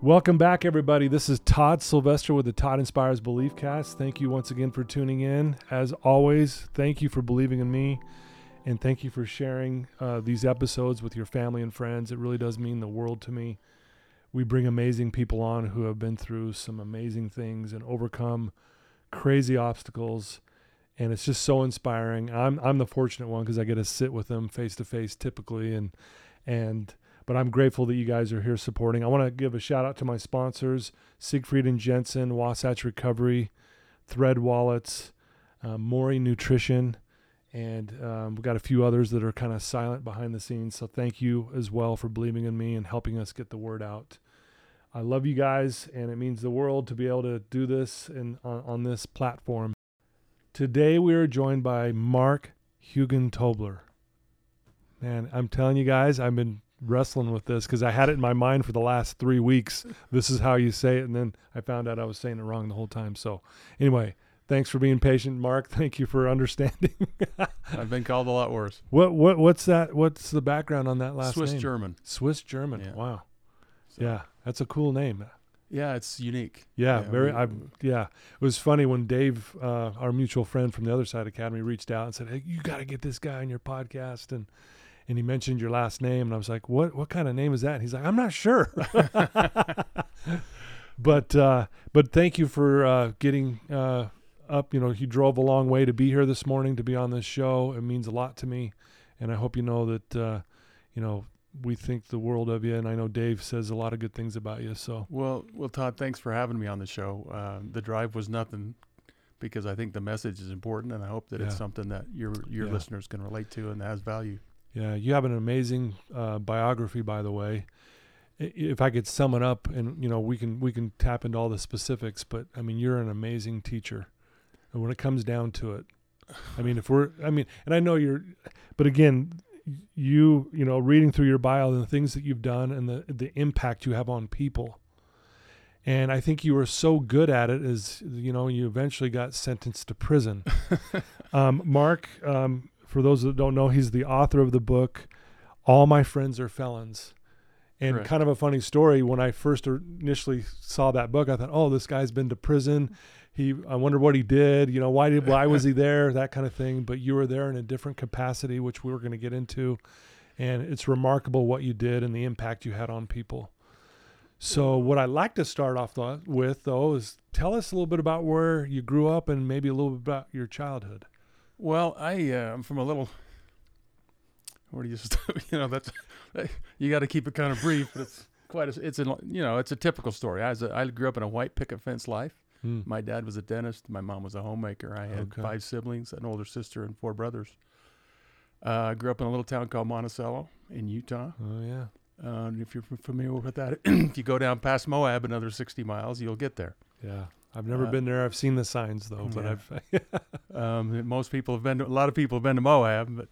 Welcome back, everybody. This is Todd Sylvester with the Todd Inspires BeliefCast. Thank you once again for tuning in. As always, thank you for believing in me and thank you for sharing uh, these episodes with your family and friends. It really does mean the world to me. We bring amazing people on who have been through some amazing things and overcome crazy obstacles. And it's just so inspiring. I'm, I'm the fortunate one because I get to sit with them face to face typically and, and, but I'm grateful that you guys are here supporting. I want to give a shout out to my sponsors Siegfried and Jensen, Wasatch Recovery, Thread Wallets, uh, Nutrition, and um, we've got a few others that are kind of silent behind the scenes. So thank you as well for believing in me and helping us get the word out. I love you guys, and it means the world to be able to do this in, on, on this platform. Today we are joined by Mark Hugentobler. Man, I'm telling you guys, I've been wrestling with this because I had it in my mind for the last three weeks. This is how you say it, and then I found out I was saying it wrong the whole time. So, anyway, thanks for being patient, Mark. Thank you for understanding. I've been called a lot worse. what what what's that? What's the background on that last Swiss name? German. Swiss German. Yeah. Wow. So, Yeah, that's a cool name. Yeah, it's unique. Yeah, Yeah, very. we- I yeah, it was funny when Dave, uh, our mutual friend from the other side academy, reached out and said, "Hey, you got to get this guy on your podcast," and and he mentioned your last name, and I was like, "What? What kind of name is that?" And he's like, "I'm not sure." but uh, but thank you for uh, getting uh, up. You know, you drove a long way to be here this morning to be on this show. It means a lot to me, and I hope you know that uh, you know we think the world of you, and I know Dave says a lot of good things about you. So Well, well, Todd, thanks for having me on the show. Uh, the drive was nothing because I think the message is important, and I hope that it's something that your your Yeah. listeners can relate to and has value. Yeah, you have an amazing uh, biography, by the way. If I could sum it up, and you know, we can we can tap into all the specifics, but I mean, you're an amazing teacher. And when it comes down to it, I mean, if we're, I mean, and I know you're, but again, you you know, reading through your bio and the things that you've done and the the impact you have on people. And I think you were so good at it, as you know, you eventually got sentenced to prison. um, Mark, um, for those that don't know, he's the author of the book "All My Friends Are Felons." And kind of a funny story. When I first er, initially saw that book, I thought, "Oh, this guy's been to prison. He, I wonder what he did. You know, why did, why was he there? That kind of thing." But you were there in a different capacity, which we were going to get into, and it's remarkable what you did and the impact you had on people. So, what I'd like to start off with, though, is tell us a little bit about where you grew up and maybe a little bit about your childhood. Well, I uh, I'm from a little. Where do you st- you know that's you got to keep it kind of brief, but it's quite a it's a you know it's a typical story. I was a, I grew up in a white picket fence life. Hmm. My dad was a dentist. My mom was a homemaker. I had Okay. five siblings, an older sister, and four brothers. Uh, I grew up in a little town called Monticello in Utah. Oh yeah. Uh, and if you're familiar with that, if you go down past Moab another 60 miles, you'll get there. Yeah, I've never Uh, been there. I've seen the signs though, but yeah. I've Um, most people have been to, a lot of people have been to Moab, but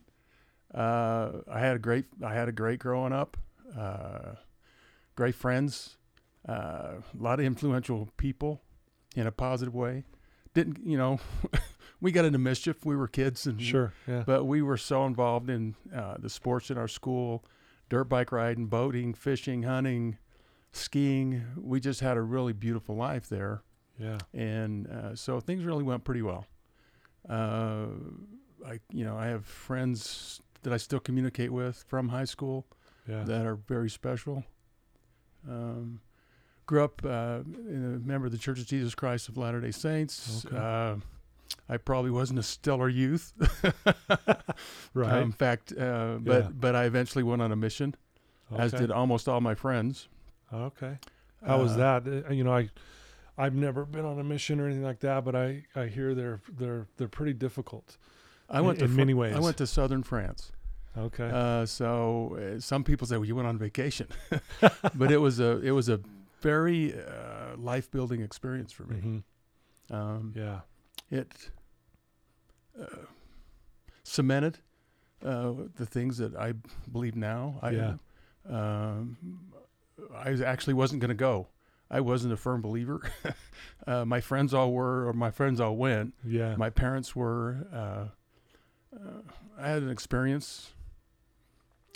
uh, I had a great I had a great growing up, uh, great friends, uh, a lot of influential people in a positive way. Didn't you know? we got into mischief. We were kids, and sure. Yeah. but we were so involved in uh, the sports in our school, dirt bike riding, boating, fishing, hunting, skiing. We just had a really beautiful life there yeah. and uh, so things really went pretty well. Uh, I, you know, I have friends that I still communicate with from high school Yeah. that are very special. Um, grew up uh, in a member of the Church of Jesus Christ of Latter Day Saints. Okay. Uh, I probably wasn't a stellar youth. Right. Um, in fact, uh, but Yeah. but I eventually went on a mission, as did almost all my friends. Okay. How was Uh, that? You know, I I've never been on a mission or anything like that, but I I hear they're they're they're pretty difficult. I went in- to in many I went to southern France. Okay. Uh, so uh, some people say, "Well, you went on vacation," but it was a it was a very uh, life building experience for me. Mhm. Um, Yeah. It uh, cemented uh, the things that I believe now. I, Yeah. Um, I actually wasn't going to go. I wasn't a firm believer. uh, my friends all were, or my friends all went. Yeah. My parents were. Uh, uh, I had an experience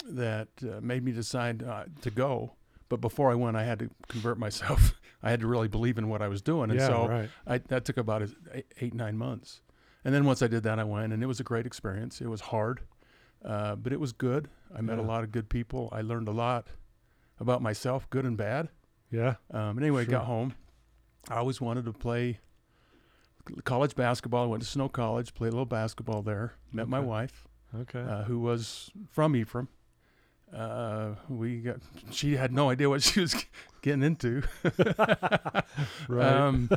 that uh, made me decide uh, to go. But before I went, I had to convert myself. I had to really believe in what I was doing, and yeah. so right. I, that took about eight nine months. And then once I did that, I went, and it was a great experience. It was hard, uh, but it was good. I met a lot of good people. I learned a lot about myself, good and bad. Yeah. Um, and anyway, Sure. got home. I always wanted to play college basketball. I went to Snow College, played a little basketball there. Met my wife, Okay. uh, who was from Ephraim. Uh, we got. She had no idea what she was getting into. right. Um,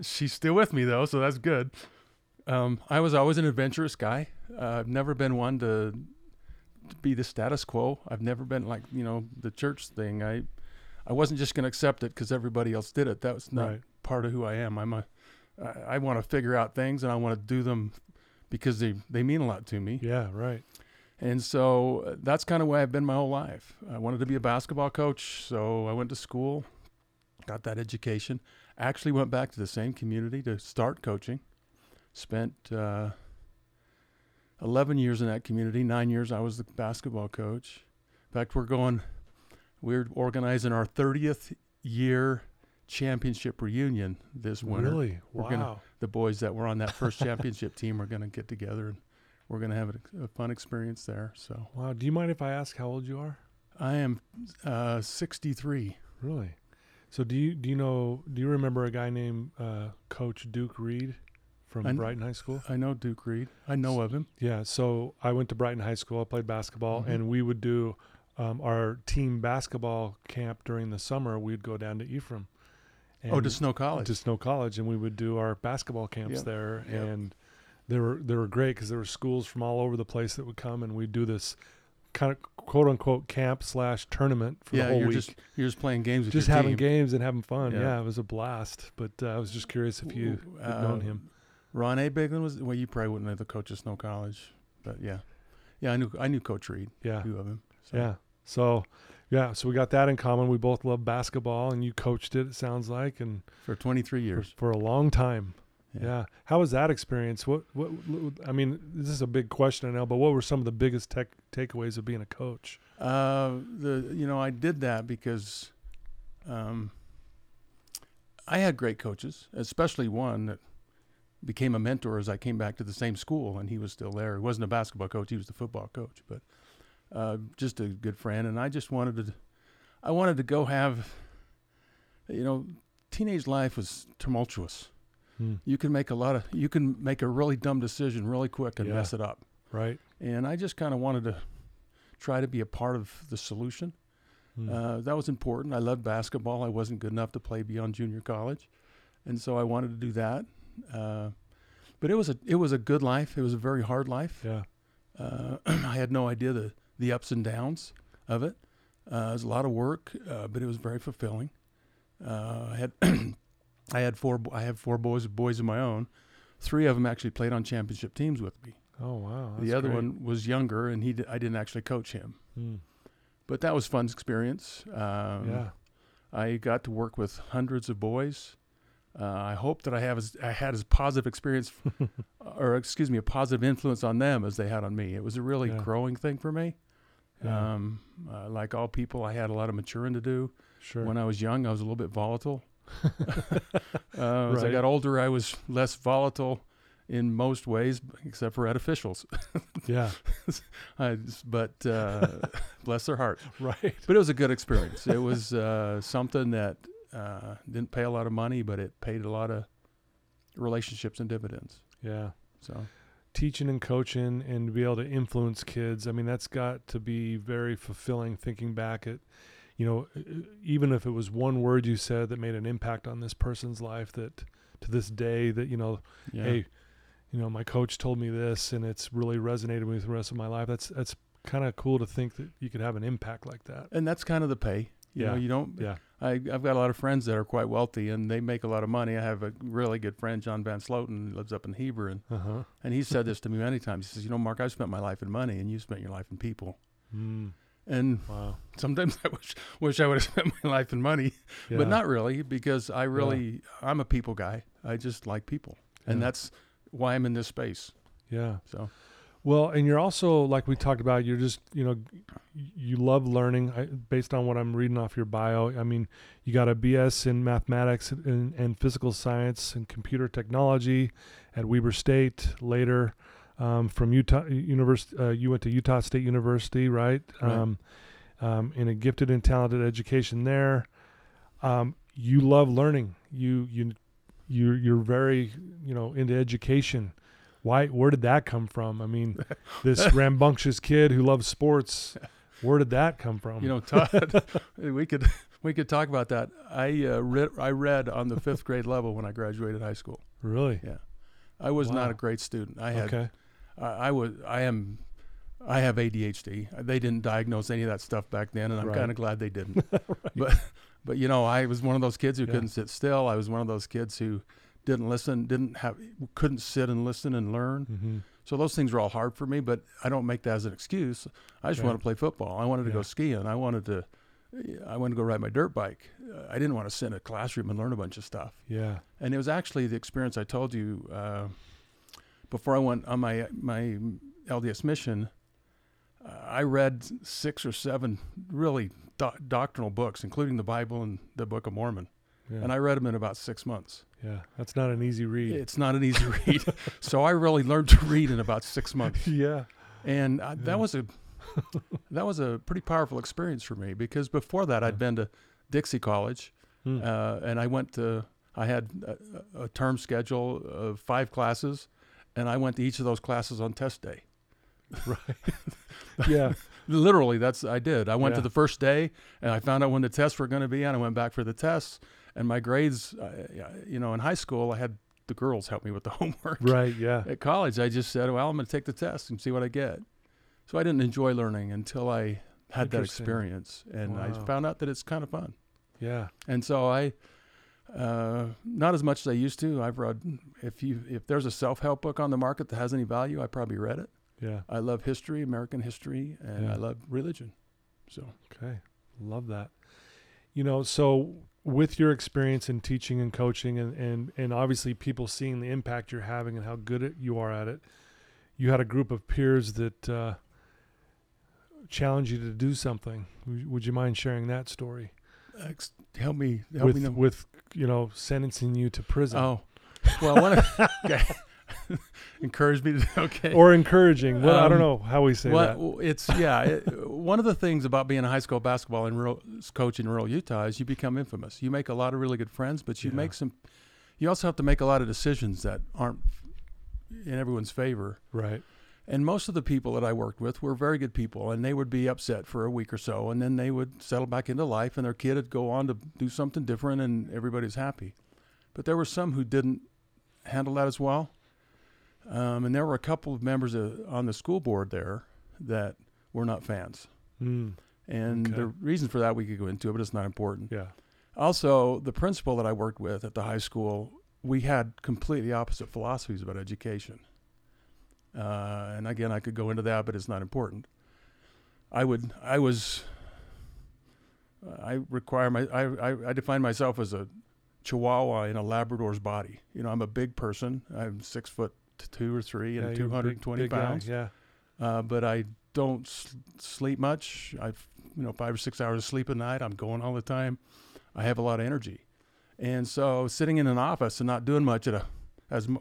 she's still with me though, so that's good. Um, I was always an adventurous guy. Uh, I've never been one to, to be the status quo. I've never been like you know the church thing. I I wasn't just going to accept it because everybody else did it. That was not right. part of who I am. I'm a I, I want to figure out things and I want to do them because they they mean a lot to me. Yeah. Right. And so uh, that's kind of where I've been my whole life. I wanted to be a basketball coach, so I went to school, got that education. Actually, went back to the same community to start coaching. Spent uh, 11 years in that community. Nine years I was the basketball coach. In fact, we're going, we're organizing our 30th year championship reunion this winter. Really. We're wow. gonna- The boys that were on that first championship team are going to get together and we're going to have a, a fun experience there. So. wow. Do you mind if I ask how old you are? I am uh, 63. Really? So do you do you know do you remember a guy named uh, Coach Duke Reed from kn- Brighton High School? I know Duke Reed. I know of him. Yeah. So I went to Brighton High School. I played basketball, Mhm. and we would do um, our team basketball camp during the summer. We'd go down to Ephraim. oh, to Snow College. to Snow College, and we would do our basketball camps Yep. there, Yep. and they were they were great because there were schools from all over the place that would come, and we'd do this kind of quote unquote camp slash tournament for yeah, the whole you're week. just you're just playing games with Just having team. games and having fun. Yeah. Yeah. it was a blast. But uh, I was just curious if you Ooh, had known uh, him. Ron A. Biglin was well. You probably wouldn't know the coach of Snow College, but yeah, yeah. I knew I knew Coach Reed. Yeah, Knew of him. So. yeah. So, yeah, so we got that in common. We both love basketball, and you coached it. It sounds like, and for 23 for, years. for a long time. Yeah. Yeah. How was that experience? What, what, I mean, this is a big question I know, but what were some of the biggest tech takeaways of being a coach? Uh, the you know I did that because, um, I had great coaches, especially one that became a mentor as I came back to the same school, and he was still there. He wasn't a basketball coach; he was the football coach, but uh, just a good friend. And I just wanted to, I wanted to go have, you know, teenage life was tumultuous. Hmm. You can make a lot of, you can make a really dumb decision really quick and Yeah. mess it up. Right. And I just kind of wanted to try to be a part of the solution. Hmm. Uh, that was important. I loved basketball. I wasn't good enough to play beyond junior college, and so I wanted to do that. Uh, but it was a it was a good life. It was a very hard life. yeah. Uh, I had no idea the the ups and downs of it. Uh, it was a lot of work, uh, but it was very fulfilling. Uh, I had I had four I have four boys boys of my own. Three of them actually played on championship teams with me. Oh, wow. the other great. one was younger, and he di- I didn't actually coach him. Hmm. But that was fun experience. Um, yeah. I got to work with hundreds of boys. Uh, I hope that I have as I had as positive experience, or excuse me, a positive influence on them as they had on me. It was a really Yeah. growing thing for me. Yeah. Um, uh, like all people, I had a lot of maturing to do. Sure. When I was young, I was a little bit volatile. uh, As I got older, I was less volatile in most ways, except for at officials. yeah. I, but uh, bless their heart. Right. But it was a good experience. It was uh, something that uh, didn't pay a lot of money, but it paid a lot of relationships and dividends. Yeah. So Teaching and coaching and to be able to influence kids. I mean, that's got to be very fulfilling thinking back at, you know, even if it was one word you said that made an impact on this person's life that to this day that, you know, yeah, hey, you know, my coach told me this and it's really resonated with me the rest of my life. That's that's kind of cool to think that you could have an impact like that. and that's kind of the pay. You know, Yeah. you don't. Yeah. I, I've got a lot of friends that are quite wealthy and they make a lot of money. I have a really good friend, John Van Sloten, lives up in Heber, and, Uh huh. and he said this to me many times. He says, "You know, Mark, I've spent my life in money, and you spent your life in people." Mm, And wow. sometimes I wish wish I would have spent my life in money, Yeah. but not really because I really I'm a people guy. I just like people, and Yeah. that's why I'm in this space. Yeah. So Well, and you're also like we talked about. You're just you know, you love learning. I, based on what I'm reading off your bio, I mean, you got a BS in mathematics and, and physical science and computer technology at Weber State. Later, um, from Utah University, uh, you went to Utah State University, right? Right. Um, um, in a gifted and talented education there. Um, you love learning. You you you you're very you know into education. Why? Where did that come from? I mean, this rambunctious kid who loves sports. Where did that come from? you know, Todd, we could we could talk about that. I uh, read I read on the fifth grade level when I graduated high school. really? Yeah. I was not a great student. I had okay. I, I was I am I have ADHD. They didn't diagnose any of that stuff back then, and I'm Right. kind of glad they didn't. But but you know, I was one of those kids who Yeah. couldn't sit still. I was one of those kids who didn't listen, didn't have, couldn't sit and listen and learn. hmm So those things were all hard for me. But I don't make that as an excuse. I just Right. wanted to play football. I wanted to Yeah. go skiing. I wanted to. I wanted to go ride my dirt bike. I didn't want to sit in a classroom and learn a bunch of stuff. Yeah. And it was actually the experience I told you uh, before I went on my my LDS mission. Uh, I read six or seven really do- doctrinal books, including the Bible and the Book of Mormon, Yeah. and I read them in about six months. Yeah. That's not an easy read. It's not an easy read, so I really learned to read in about six months, yeah. and uh, Yeah. that was a that was a pretty powerful experience for me because before that Yeah. I'd been to Dixie College Hmm. uh, and I went to I had a, a term schedule of five classes, and I went to each of those classes on test day. Right. yeah. Literally, that's I did. I went to the first day, and I found out when the tests were going to be, and I went back for the tests. And my grades, uh, you know, in high school, I had the girls help me with the homework. Right. Yeah. At college, I just said, "Well, I'm going to take the test and see what I get." So I didn't enjoy learning until I had that experience, and I found out that it's kind of fun. Yeah. And so I, uh, not as much as I used to. I've read if you if there's a self help book on the market that has any value, I probably read it. Yeah. I love history, American history, and Yeah. I love religion. So Okay. Love that. You know, so with your experience in teaching and coaching and, and, and obviously people seeing the impact you're having and how good it, you are at it, you had a group of peers that uh, challenged you to do something. Would, you mind sharing that story? help me help with, me know. with, you know, sentencing you to prison oh, well, one of, okay. encourage me to okay. or encouraging. Well, I don't Um, know how we say that. it's yeah. It, one of the things about being a high school basketball in rural, coach in rural Utah is you become infamous. You make a lot of really good friends, but you Yeah. make some. You also have to make a lot of decisions that aren't in everyone's favor. Right. And most of the people that I worked with were very good people, and they would be upset for a week or so, and then they would settle back into life, and their kid would go on to do something different, and everybody's happy. But there were some who didn't handle that as well, um, and there were a couple of members of, on the school board there that were not fans. Mm, And Okay. the reason for that we could go into, it, but it's not important. yeah. Also, the principal that I worked with at the high school, we had completely opposite philosophies about education. Uh, and again, I could go into that, but it's not important. I would, I was, I require my, I, I, I define myself as a Chihuahua in a Labrador's body. You know, I'm a big person. I'm six foot two or three and you're 220 big- big guy, pounds. Yeah. Uh, but I don't s- sleep much. I've you know five or six hours of sleep a night. I'm going all the time. I have a lot of energy, and so sitting in an office and not doing much at a as mu-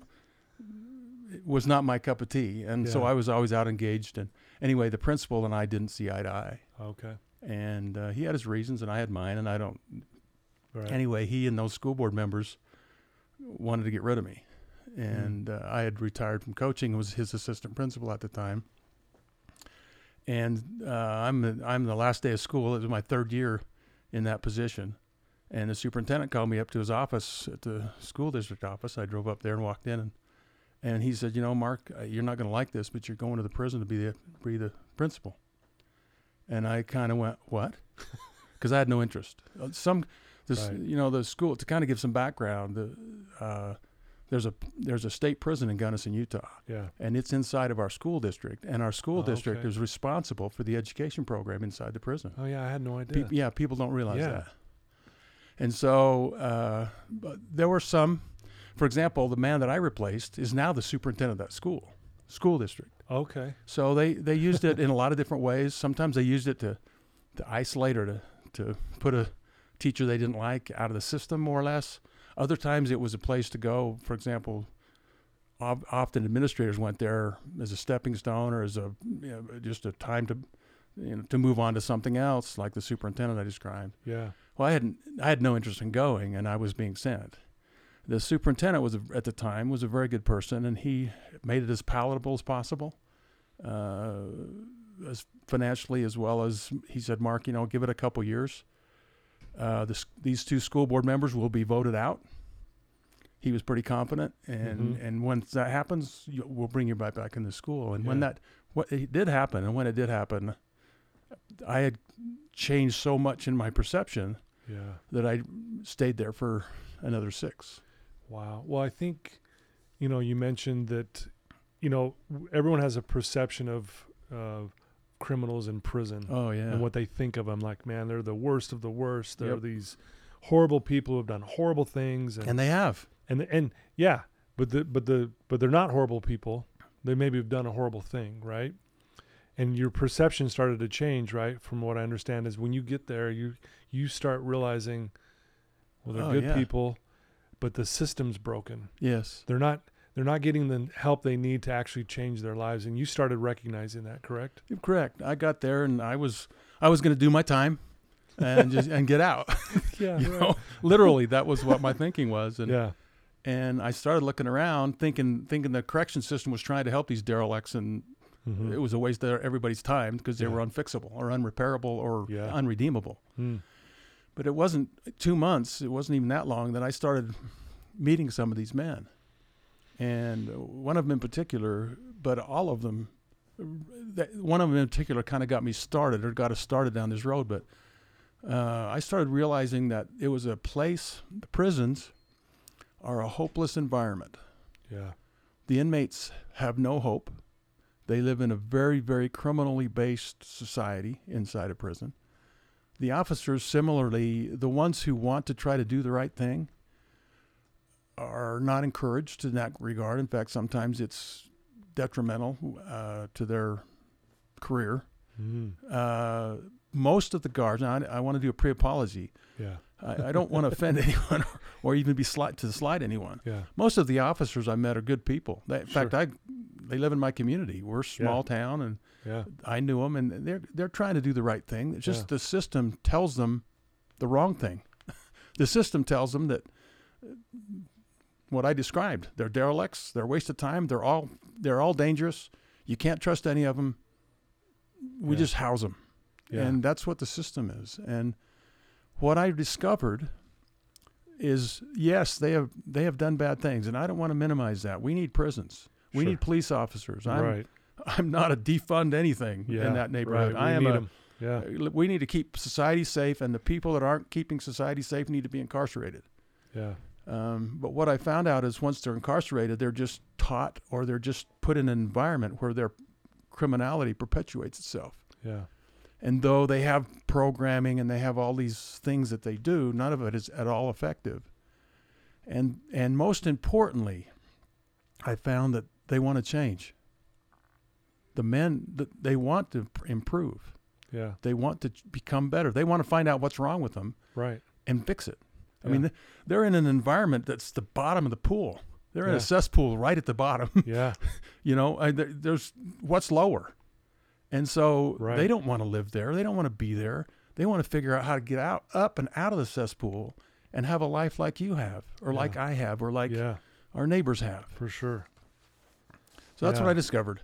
was not my cup of tea. And so I was always out engaged. And anyway, the principal and I didn't see eye to eye, Okay. and uh, he had his reasons and I had mine. And I don't. Right. Anyway, he and those school board members wanted to get rid of me. And uh, I had retired from coaching, was his assistant principal at the time. And uh, I'm, the, I'm the last day of school. It was my third year in that position. And the superintendent called me up to his office at the school district office. I drove up there and walked in, and, and he said, "You know, Mark, uh, you're not going to like this, but you're going to the prison to be the be the principal." And I kind of went, "What?" Because I had no interest. Uh, Some This, Right. you know, the school to kind of give some background. The, uh, there's a there's a state prison in Gunnison, Utah, Yeah. and it's inside of our school district. And our school Oh, district okay. is responsible for the education program inside the prison. Oh yeah, I had no idea. Peop yeah, people don't realize Yeah. that. And so uh, but there were some, for example, the man that I replaced is now the superintendent of that school, school district. okay. So they, they used it in a lot of different ways. Sometimes they used it to, to isolate or to, to put a teacher they didn't like out of the system, more or less. Other times it was a place to go. For example, of, often administrators went there as a stepping stone or as a you know, just a time to you know, to move on to something else, like the superintendent I described. Yeah. Well, I hadn't I had no interest in going, and I was being sent. The superintendent was a, at the time was a very good person, and he made it as palatable as possible, uh, as financially as well as he said, Mark, you know, give it a couple years. Uh, this, these two school board members will be voted out. He was pretty confident, and Mhm. and once that happens, you, we'll bring you right back into school. And when that what it did happen, and when it did happen, I had changed so much in my perception Yeah. that I stayed there for another six. Wow. Well, I think, you know, you mentioned that, you know, everyone has a perception of uh, criminals in prison Oh yeah, and what they think of them. Like, man, they're the worst of the worst. They're Yep. these horrible people who have done horrible things. And and they have. and, and yeah, but the but the but they're not horrible people. They maybe have done a horrible thing, right? And your perception started to change, right? From what I understand, is when you get there, you you start realizing, well, they're Oh, good yeah. people, but the system's broken Yes, they're not they're not getting the help they need to actually change their lives and you started recognizing that correct you're correct. I got there and I was I was going to do my time and just and get out. yeah you know, literally that was what my thinking was. And yeah and I started looking around, thinking thinking the correction system was trying to help these derelicts, and Mhm. it was a waste of everybody's time because they Yeah. were unfixable or unrepairable or Yeah. unredeemable. Mm. But it wasn't two months. It wasn't even that long that I started meeting some of these men, and one of them in particular, but all of them. That, one of them in particular kind of got me started or got us started down this road. But uh, I started realizing that it was a place. The prisons are a hopeless environment. yeah The inmates have no hope. They live in a very, very criminally based society inside a prison. The officers, similarly, the ones who want to try to do the right thing, are not encouraged in that regard. In fact, sometimes it's detrimental uh, to their career. Mhm. Uh, most of the guards, now I, I want to do a pre apology. yeah I, I don't want to offend anyone or, or even be slight to slight anyone yeah most of the officers I met are good people. They, in fact, I they live in my community. We're a small town, and yeah I knew them, and they're they're trying to do the right thing. It's just Yeah. the system tells them the wrong thing. the system tells them that what I described. They're derelicts. They're a waste of time. They're all they're all dangerous. You can't trust any of them. We Yeah. just house them, yeah and that's what the system is. And what I discovered is yes, they have they have done bad things, and I don't want to minimize that. We need prisons. We Sure. need police officers. I'm right I'm not a defund anything yeah in that neighborhood. right. I We am need a. 'em. yeah uh, We need to keep society safe, and the people that aren't keeping society safe need to be incarcerated. yeah Um, but what I found out is once they're incarcerated, they're just taught or they're just put in an environment where their criminality perpetuates itself. yeah And though they have programming and they have all these things that they do, none of it is at all effective. And and most importantly, I found that they want to change. The men that they want to improve. yeah They want to become better. They want to find out what's wrong with them right and fix it. I Yeah. mean, they're in an environment that's the bottom of the pool. They're in a cesspool right at the bottom. yeah you know, I, there's what's lower, and so Right. they don't want to live there. They don't want to be there. They want to figure out how to get out, up and out of the cesspool, and have a life like you have, or Yeah. like I have, or like yeah our neighbors have. for sure So that's Yeah. what I discovered.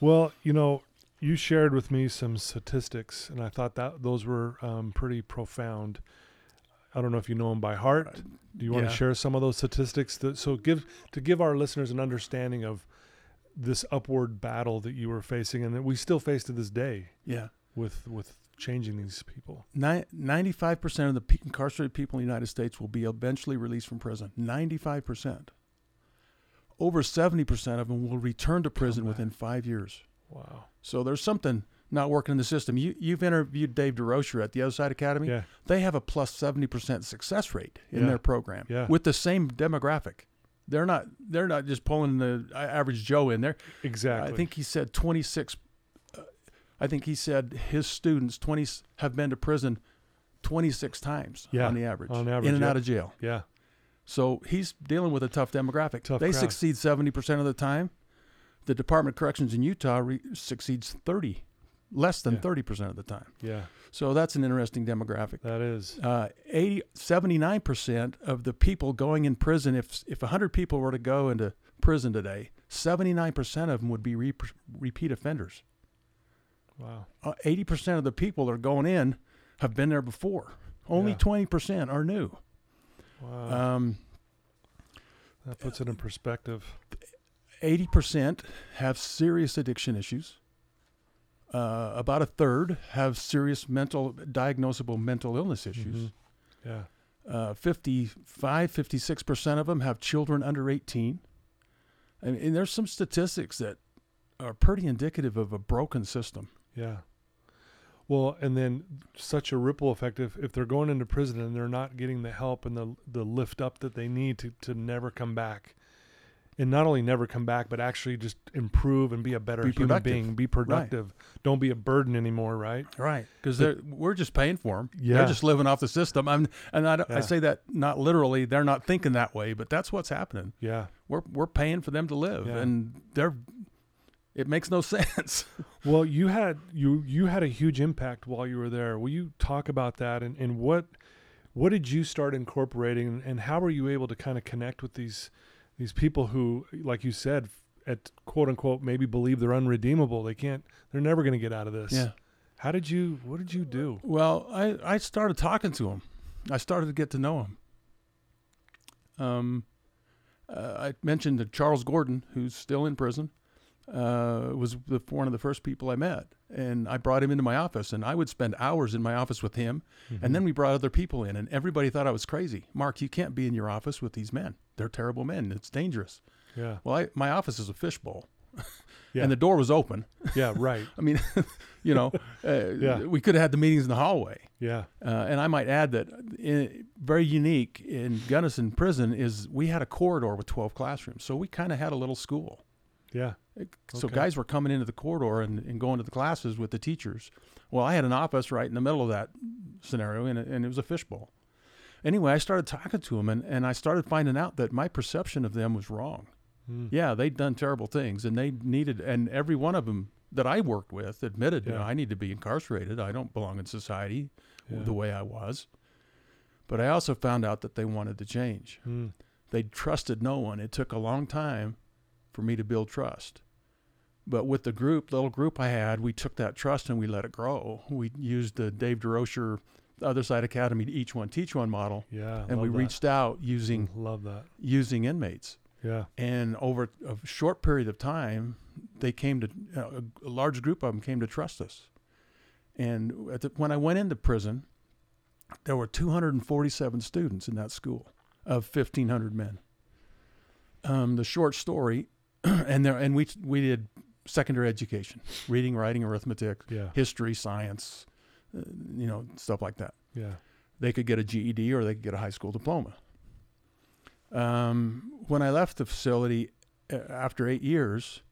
Well, you know, you shared with me some statistics, and I thought that those were um, pretty profound. I don't know if you know them by heart. Do you want yeah. to share some of those statistics? That, so give to give our listeners an understanding of this upward battle that you were facing, and that we still face to this day Yeah. with with changing these people. Ninety-five percent of the incarcerated people in the United States will be eventually released from prison. Ninety-five percent. Over seventy percent of them will return to prison oh, within five years. Wow. So there's something not working in the system. You you've interviewed Dave Durocher at the Other Side Academy. Yeah. They have a plus seventy percent success rate in Yeah. their program Yeah. with the same demographic. They're not they're not just pulling the average Joe in there. Exactly. I think he said 26. Uh, I think he said his students 20 s- have been to prison 26 times Yeah, on the average, on average, in and yep. out of jail. Yeah. So he's dealing with a tough demographic. Tough they crowd. succeed 70 percent of the time. The Department of Corrections in Utah re- succeeds 30, less than Yeah. 30 percent of the time. Yeah. So that's an interesting demographic. That is. Uh, 80, 79% of the people going in prison, if, if 100 people were to go into prison today, 79% of them would be re- repeat offenders. Wow. Uh, 80% of the people that are going in have been there before. Only Yeah. 20% are new. Wow. Um, that puts it in perspective. 80% have serious addiction issues. Uh, about a third have serious mental, diagnosable mental illness issues. Mhm. Yeah. Uh, 55, 56% of them have children under 18. And, and there's some statistics that are pretty indicative of a broken system. Yeah. Well, and then such a ripple effect if, if they're going into prison and they're not getting the help and the the lift up that they need to, to never come back. And not only never come back, but actually just improve and be a better Be human being, be productive. Don't be a burden anymore, right? Right. Because we're just paying for them. Yeah. They're just living off the system. I'm, and I, Yeah. I say that not literally. They're not thinking that way, but that's what's happening. Yeah. We're, we're paying for them to live. Yeah. And they're, it makes no sense. Well, you had you you had a huge impact while you were there. Will you talk about that and, and what what did you start incorporating and how were you able to kind of connect with these these people who, like you said, at quote unquote maybe believe they're unredeemable. They can't they're never gonna get out of this. Yeah. How did you what did you do? Well, I, I started talking to him. I started to get to know him. Um, uh, I mentioned that Charles Gordon, who's still in prison, uh, was the, one of the first people I met. And I brought him into my office, and I would spend hours in my office with him. And then we brought other people in, and everybody thought I was crazy. Mark, you can't be in your office with these men. They're terrible men. It's dangerous. Yeah. Well, I, my office is a fishbowl, Yeah. and the door was open. Yeah, right. I mean, you know, uh, Yeah. we could have had the meetings in the hallway. Yeah. Uh, and I might add that i very unique in Gunnison Prison is we had a corridor with 12 classrooms. So we kind of had a little school. Yeah. So Okay. guys were coming into the corridor and, and going to the classes with the teachers. Well, I had an office right in the middle of that scenario, and and it was a fishbowl. Anyway, I started talking to them, and, and I started finding out that my perception of them was wrong. Mm. Yeah, they'd done terrible things, and they needed, and every one of them that I worked with admitted, you know, I need to be incarcerated. I don't belong in society Yeah. the way I was. But I also found out that they wanted to change. Mm. They trusted no one. It took a long time for me to build trust. But with the group, the little group I had, we took that trust and we let it grow. We used the Dave Durocher, Other Side Academy, each one teach one model, Yeah. and we that. reached out using love that. using inmates. Yeah. And over a short period of time, they came to uh, a large group of them came to trust us. And at the, when I went into prison, there were 247 students in that school of 1,500 men. Um, the short story, and there and we we did secondary education, reading, writing, arithmetic, Yeah. history, science, uh, you know, stuff like that Yeah. they could get a GED or they could get a high school diploma. Um, when I left the facility uh, after eight years,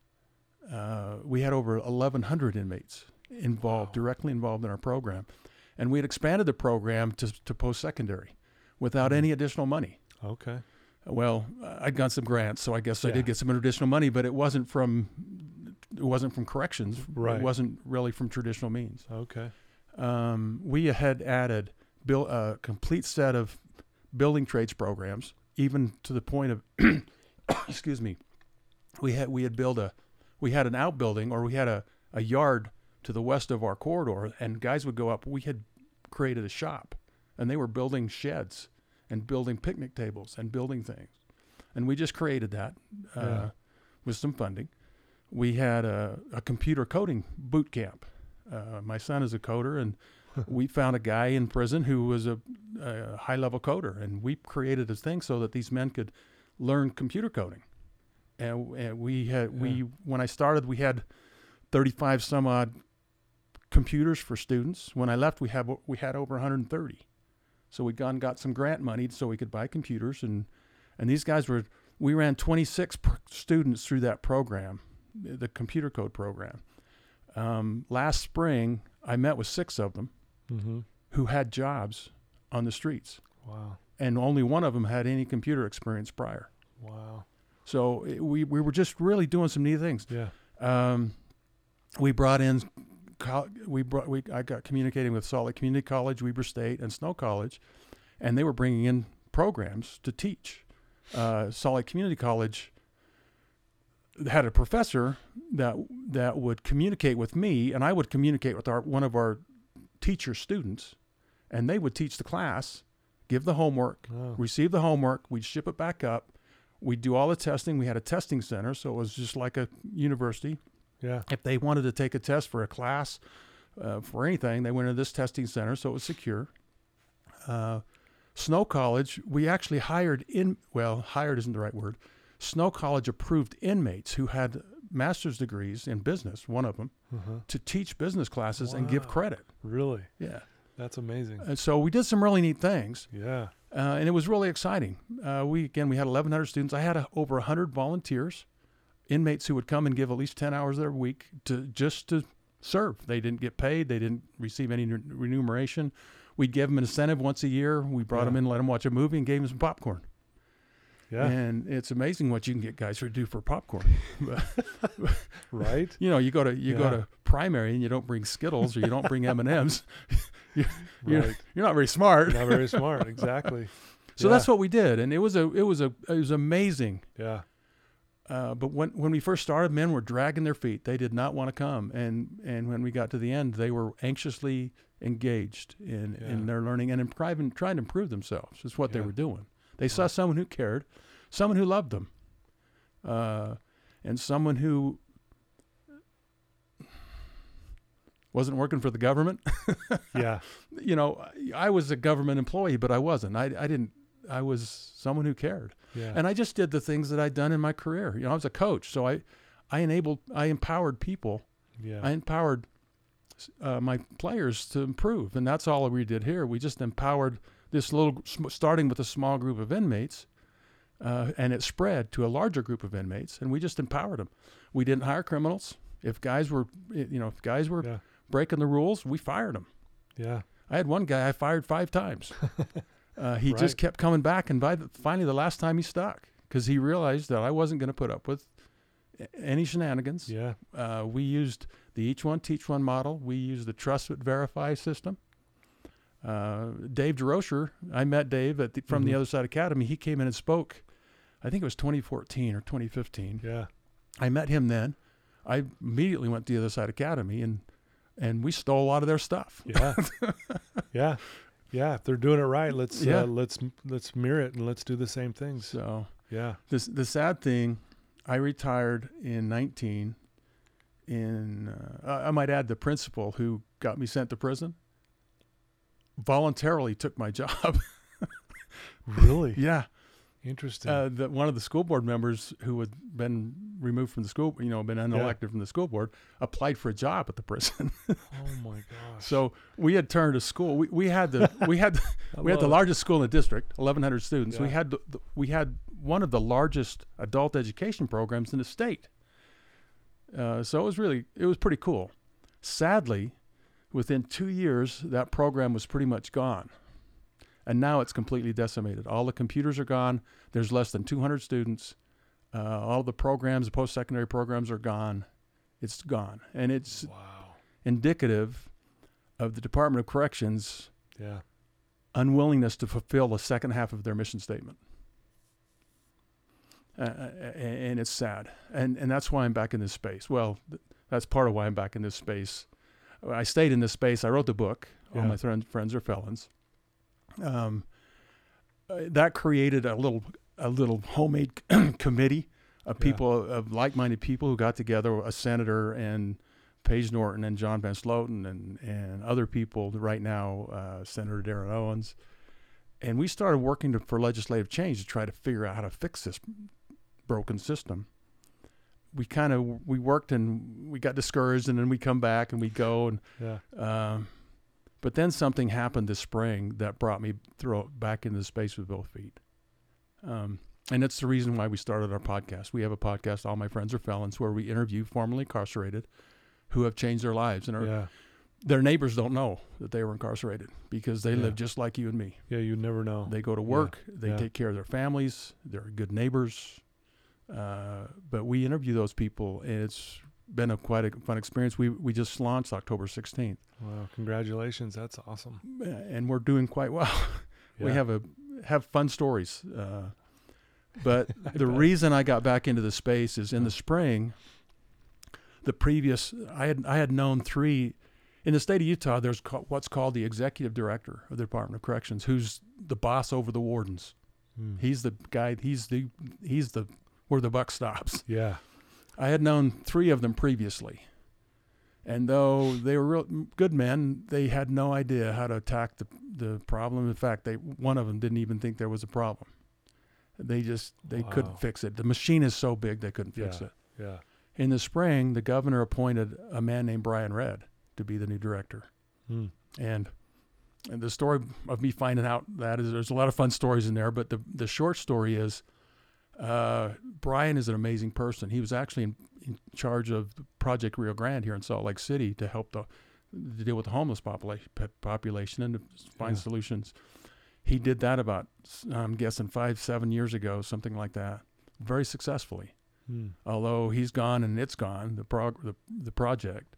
uh, we had over 1,100 inmates involved, Wow. directly involved in our program. And we had expanded the program to, to post secondary without any additional money. Okay. Well, I'd got some grants, so I guess I did get some additional money, but it wasn't from it wasn't from corrections. Right. It wasn't really from traditional means Okay. Um, we had added build a complete set of building trades programs, even to the point of, excuse me, we had we had built a, we had an outbuilding or we had a, a yard to the west of our corridor, and guys would go up. We had created a shop, and they were building sheds and building picnic tables and building things, and we just created that uh, Yeah. with some funding. We had a, a computer coding boot camp. Uh, my son is a coder, and we found a guy in prison who was a, a high level coder, and we created a thing so that these men could learn computer coding. And, and we had Yeah. we when I started, we had thirty five some odd computers for students. When I left, we had we had over 130. So we gone got some grant money so we could buy computers, and and these guys were we ran 26 pr- students through that program, the computer code program. Um, last spring, I met with six of them Mm-hmm. who had jobs on the streets, Wow. and only one of them had any computer experience prior. Wow. So it, we we were just really doing some neat things. Yeah. Um, we brought in, we brought we I got communicating with Salt Lake Community College, Weber State, and Snow College, and they were bringing in programs to teach. Uh, Salt Lake Community College had a professor that that would communicate with me, and I would communicate with our one of our teacher students, and they would teach the class, give the homework, Oh. receive the homework, we'd ship it back up, we'd do all the testing. We had a testing center, so it was just like a university. Yeah. If they wanted to take a test for a class, uh, for anything, they went to this testing center, so it was secure. Uh, Snow College, we actually hired in, well, hired isn't the right word. Snow College approved inmates who had master's degrees in business, one of them, Uh-huh. to teach business classes and give credit. Really? Yeah. That's amazing. And so we did some really neat things. Yeah. uh, and it was really exciting. Uh, we again we had 1,100 students. I had a, over 100 volunteers, inmates who would come and give at least 10 hours of their week to just to serve. They didn't get paid. They didn't receive any re- remuneration. We'd give them an incentive once a year. We brought them Yeah. in, let them watch a movie, and gave them some popcorn. Yeah. And it's amazing what you can get guys to do for popcorn. Right? you know, you go to you go to primary and you don't bring Skittles or you don't bring M and M's. You're, Right. you're not very smart. Not very smart. Exactly. So Yeah. that's what we did, and it was a it was a it was amazing. Yeah. Uh, but when when we first started, men were dragging their feet. They did not want to come, and and when we got to the end, they were anxiously engaged in Yeah. in their learning and in private, trying to improve themselves. Is what they were doing. They saw someone who cared, someone who loved them, uh, and someone who wasn't working for the government. Yeah. you know, I was a government employee, but I wasn't. I I didn't. I was someone who cared. Yeah. And I just did the things that I'd done in my career. You know, I was a coach, so I, I enabled, I empowered people. yeah. I empowered uh, my players to improve, and that's all we did here. We just empowered this little, starting with a small group of inmates, uh, and it spread to a larger group of inmates, and we just empowered them. We didn't hire criminals. If guys were, you know, if guys were Yeah. breaking the rules, we fired them. yeah. I had one guy I fired five times. uh, he Right. just kept coming back, and by the, finally, the last time he stuck because he realized that I wasn't going to put up with any shenanigans. Yeah. Uh, we used the each one teach one model. We used the trust but verify system. Uh, Dave Durocher, I met Dave at the, from the Mhm. other side academy. He came in and spoke. I think it was 2014 or 2015. Yeah. I met him then. I immediately went to the other side academy and and we stole a lot of their stuff. Yeah. yeah. Yeah. If they're doing it right, let's Yeah. uh, let's let's mirror it and let's do the same things. So Yeah. This the sad thing, I retired in 19. In uh, I might add the principal who got me sent to prison voluntarily took my job. Really yeah, interesting. uh, the, one of the school board members who had been removed from the school, you know, been unelected from the school board, applied for a job at the prison. oh my gosh. so we had turned a school. We, we had the we had I we had the largest school in the district, 1,100 students. We had the, the, we had one of the largest adult education programs in the state. Uh, so it was really it was pretty cool. Sadly, within two years, that program was pretty much gone, and now it's completely decimated. All the computers are gone. There's less than 200 students. Uh, all the programs, the post-secondary programs, are gone. It's gone, and it's Wow. indicative of the Department of Corrections Yeah. unwillingness to fulfill the second half of their mission statement. Uh, uh, and it's sad. And, and that's why I'm back in this space. Well, th- that's part of why I'm back in this space. I stayed in this space. I wrote the book, All My Friends, Friends Are Felons. Um, uh, that created a little, a little homemade committee of Yeah. people, of like minded people who got together, a senator and Paige Norton and John Van Sloten and and other people right now, uh, Senator Derrin Owens, and we started working to, for legislative change to try to figure out how to fix this broken system. We kind of we worked and we got discouraged, and then we come back and we go and. Yeah. Um, but then something happened this spring that brought me through back into the space with both feet. Um, and that's the reason why we started our podcast. We have a podcast, All My Friends Are Felons, where we interview formerly incarcerated who have changed their lives. And are, Yeah. their neighbors don't know that they were incarcerated because they Yeah. live just like you and me. Yeah. You never know. They go to work, they yeah. take care of their families, they're good neighbors. Uh, but we interview those people, and it's been a quite a fun experience. We we just launched October 16th, wow. Congratulations. That's awesome. and we're doing quite well. we have a have fun stories. Uh, but the bet. reason I got back into the space is in the spring. The previous I had I had known three in the state of Utah. There's ca- what's called the executive director of the Department of Corrections, who's the boss over the wardens. Mm. He's the guy. He's the he's the where the buck stops. Yeah. I had known three of them previously, and though they were real good men, they had no idea how to attack the the problem. In fact, they one of them didn't even think there was a problem. They just they Wow. couldn't fix it. The machine is so big they couldn't fix Yeah. it. Yeah. In the spring, the governor appointed a man named Brian Redd to be the new director, Mm. and and the story of me finding out that is there's a lot of fun stories in there, but the the short story is uh, Brian is an amazing person. He was actually in, in charge of Project Rio Grande here in Salt Lake City to help the to deal with the homeless population population and to find Yeah. solutions. He did that about I'm guessing five seven years ago, something like that, very successfully. Mm. Although he's gone and it's gone, the prog- the, the project.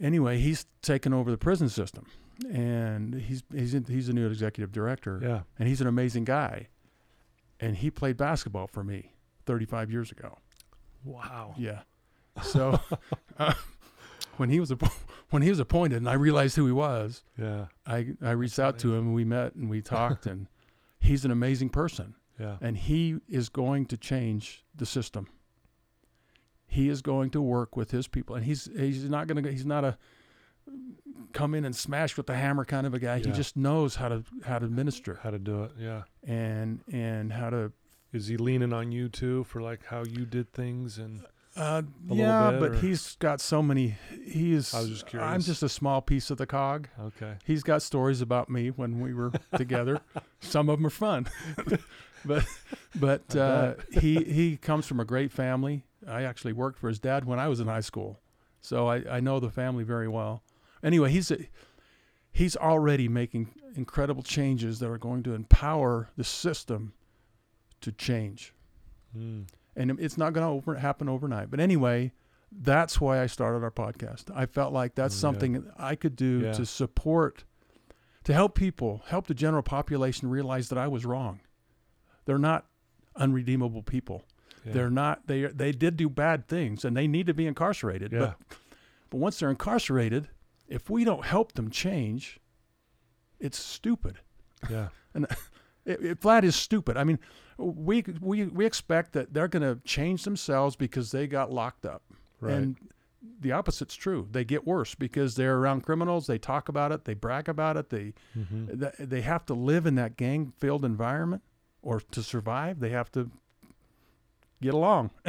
Anyway, he's taken over the prison system, and he's he's in, he's a new executive director Yeah. and he's an amazing guy. And he played basketball for me 35 years ago. Wow. Yeah. So uh, when he was when he was appointed, and I realized who he was, Yeah. I I reached That's out to him and we met and we talked, and he's an amazing person, Yeah. and he is going to change the system. He is going to work with his people, and he's he's not going to he's not a come in and smash with the hammer kind of a guy. He just knows how to how to minister How to do it. Yeah. and and how to Is he leaning on you too for like how you did things and Uh, yeah, bit, but or- he's got so many. He is. I was just I'm just a small piece of the cog. okay. He's got stories about me when we were together. Some of them are fun, but but uh, he he comes from a great family. I actually worked for his dad when I was in high school, so I, I know the family very well. Anyway, he's a, he's already making incredible changes that are going to empower the system to change Mm. and it's not going to over, happen overnight. But anyway, that's why I started our podcast. I felt like that's Mm, something that I could do Yeah. to support, to help people, help the general population realize that I was wrong. They're not unredeemable people. Yeah. They're not. They they did do bad things, and they need to be incarcerated. Yeah. But but once they're incarcerated, if we don't help them change, it's stupid. yeah. It, it flat is stupid. I mean, we we we expect that they're going to change themselves because they got locked up, Right. and the opposite's true. They get worse because they're around criminals. They talk about it. They brag about it. They mm-hmm. th- they have to live in that gang-filled environment, or to survive, they have to get along.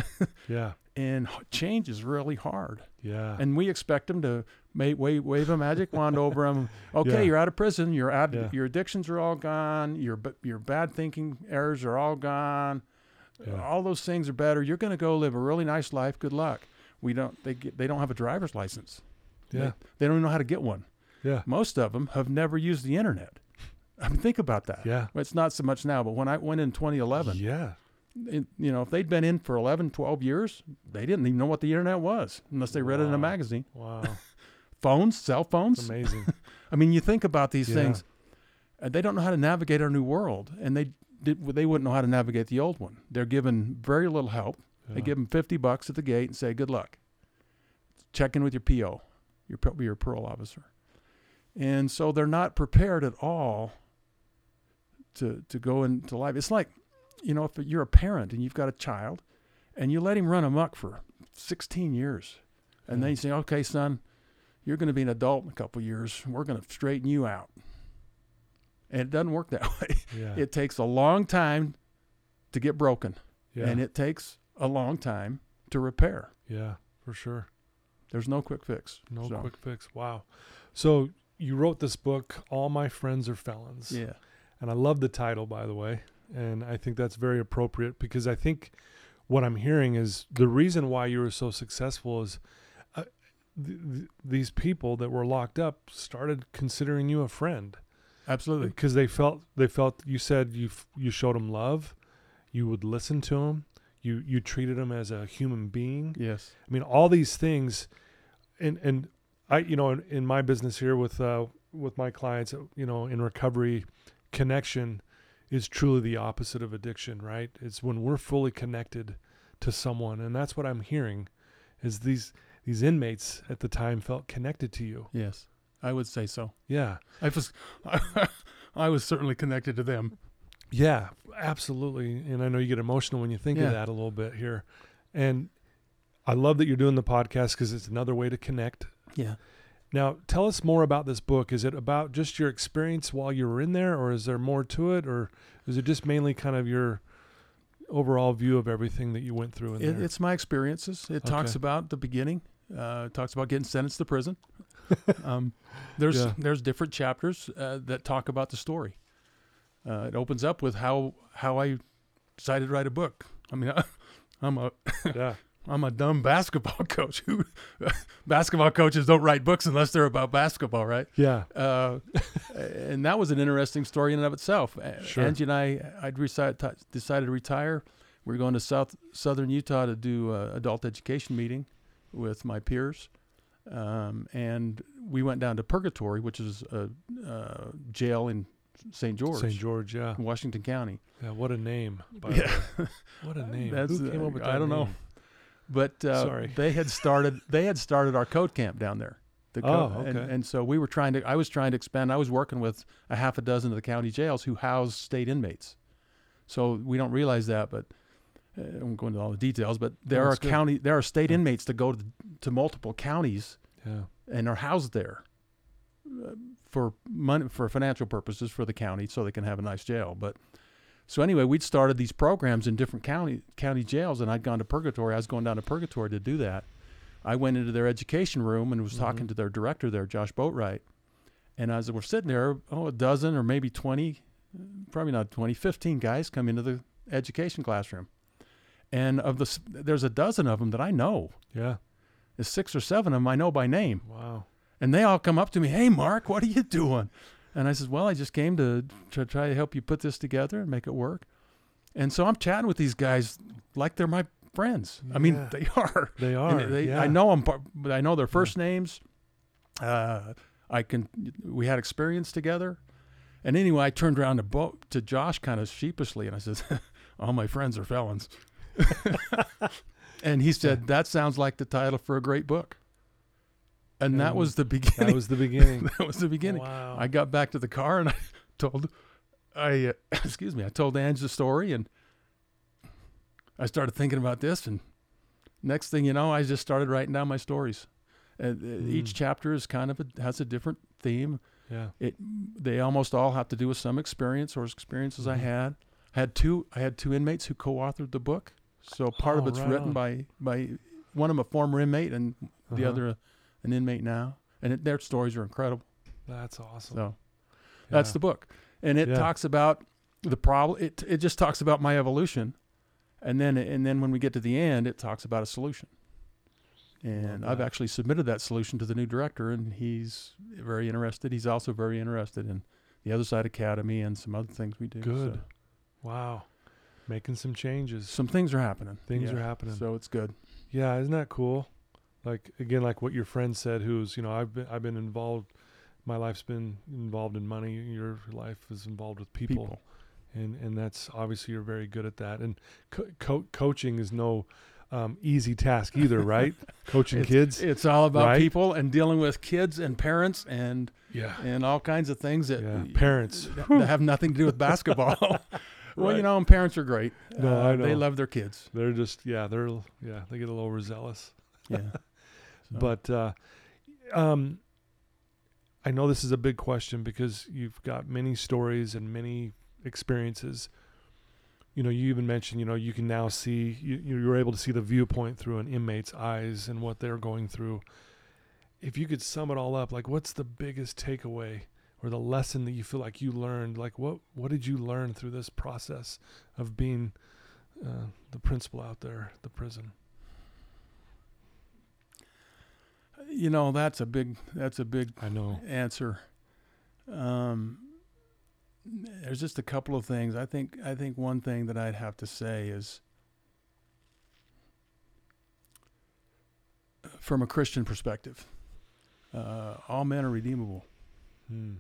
Yeah. And change is really hard. Yeah. And we expect them to ma- wave, wave a magic wand over them. Okay, Yeah. you're out of prison. Your ad- Yeah. your addictions are all gone. Your your bad thinking errors are all gone. Yeah. All those things are better. You're going to go live a really nice life. Good luck. We don't. They get, they don't have a driver's license. yeah. They, they don't even know how to get one. Yeah. Most of them have never used the internet. I mean, think about that. Yeah. Well, it's not so much now, but when I went in 2011, Yeah. it, you know, if they'd been in for 11, 12 years, they didn't even know what the internet was unless they read it in a magazine. Wow. Phones, cell It's phones. amazing. I mean, you think about these Yeah. things, and they don't know how to navigate our new world, and they did, they wouldn't know how to navigate the old one. They're given very little help. They give them 50 bucks at the gate and say, good luck. Check in with your PO, your, your parole officer. And so they're not prepared at all to, to go into life. It's like, you know, if you're a parent and you've got a child and you let him run amok for 16 years, And then you say, okay, son, you're going to be an adult in a couple years. We're going to straighten you out. And it doesn't work that way. yeah, It takes a long time to get broken, yeah, and it takes a long time to repair. yeah, for sure. There's no quick fix. No So, quick fix. Wow. So you wrote this book, All My Friends Are Felons. Yeah. And I love the title, by the way. And I think that's very appropriate because I think what I'm hearing is the reason why you were so successful is th- th- these people that were locked up started considering you a friend Absolutely. because they felt they felt you said you f- you showed them love, you would listen to them, you you treated them as a human being. Yes. I mean, all these things, and and I, you know, in, in my business here with uh, with my clients, you know, in recovery, connection is truly the opposite of addiction, right? It's when we're fully connected to someone, and that's what I'm hearing, is these these inmates at the time felt connected to you. Yes. I would say so. Yeah, I was, I was certainly connected to them. yeah, absolutely. And I know you get emotional when you think Yeah. of that a little bit here, and I love that you're doing the podcast because it's another way to connect Yeah. Now, tell us more about this book. Is it about just your experience while you were in there, or is there more to it, or is it just mainly kind of your overall view of everything that you went through in It, there? it's my experiences. It talks about the beginning. Uh, talks about getting sentenced to prison. um, there's Yeah. there's different chapters uh, that talk about the story. Uh, it opens up with how how I decided to write a book. I mean, I'm a yeah, I'm a dumb basketball coach. Who basketball coaches don't write books unless they're about basketball, right? yeah, Uh, and that was an interesting story in and of itself. Sure. Angie and I, I'd decided to, decided to retire. We are going to South Southern Utah to do adult education meeting with my peers, um, and we went down to Purgatory, which is a, uh jail in St. George, St. George. Yeah, Washington County. yeah. What a name! By Yeah. what a name! That's, Who came uh, up with that I don't know. But uh, Sorry. they had started they had started our code camp down there. The Oh, co- and, okay. and so we were trying to I was trying to expand. I was working with a half a dozen of the county jails who house state inmates. So we don't realize that, but I won't go into all the details. But there No, are good. county there are state Yeah. inmates that go to, to multiple counties Yeah, and are housed there uh, for money for financial purposes for the county so they can have a nice jail but so anyway we'd started these programs in different county county jails and i'd gone to purgatory i was going down to purgatory to do that i went into their education room and was talking Mhm. to their director there josh boatwright and as we're sitting there oh a dozen or maybe 20 probably not 20 15 guys come into the education classroom and of the there's a dozen of them that i know yeah. there's six or seven of them i know by name Wow. and they all come up to me, "Hey, Mark, what are you doing?" And I says, "Well, I just came to, to try to help you put this together and make it work." And so I'm chatting with these guys like they're my friends. I mean, they are. They And are. they- yeah. I know them, but I know their first names. Uh, I can. We had experience together. And anyway, I turned around to Bo, to Josh kind of sheepishly, and I said, "All my friends are felons." and he said, "That sounds like the title for a great book." And that was the beginning That was the beginning. that was the beginning. Wow. I got back to the car and I told, I uh, excuse me, I told Ange the story and I started thinking about this and next thing you know, I just started writing down my stories. And uh, each Mm. chapter is kind of a, has a different theme. yeah. It they almost all have to do with some experience or experiences I Mhm. had. I had two I had two inmates who co-authored the book. So part of Oh, it's right written on. by by one of them a former inmate and the Uh-huh. other an inmate now. And it, their stories are incredible. That's awesome. So that's Yeah. the book, and it Yeah. talks about the problem. It it just talks about my evolution, and then and then when we get to the end, it talks about a solution. And Love I've that. actually submitted that solution to the new director, and he's very interested. He's also very interested in the Other Side Academy and some other things we do. Good. So Wow. Making some changes. some things are happening. Things Yeah. are happening. So it's good. Yeah, isn't that cool? Like again, like what your friend said, who's you know I've been I've been involved. My life's been involved in money. Your life is involved with people, People. and and that's obviously you're very good at that. And co- co- coaching is no um, easy task either, right? Coaching kids. It's all about Right? people and dealing with kids and parents and yeah. and all kinds of things that Yeah. Parents. that that have nothing to do with basketball. well, Right. you know, parents are great. No, I know. They love their kids. They're just yeah. They're yeah. They get a little overzealous. Yeah. So, But uh, um, I know this is a big question because you've got many stories and many experiences. You know, you even mentioned, you know, you can now see, you, you're able to see the viewpoint through an inmate's eyes and what they're going through. If you could sum it all up, like what's the biggest takeaway or the lesson that you feel like you learned? Like what, what did you learn through this process of being uh, the principal out there the prison? you know, that's a big that's a big I know. answer. Um, there's just a couple of things. I think I think one thing that I'd have to say is from a Christian perspective, uh, all men are redeemable. Hmm.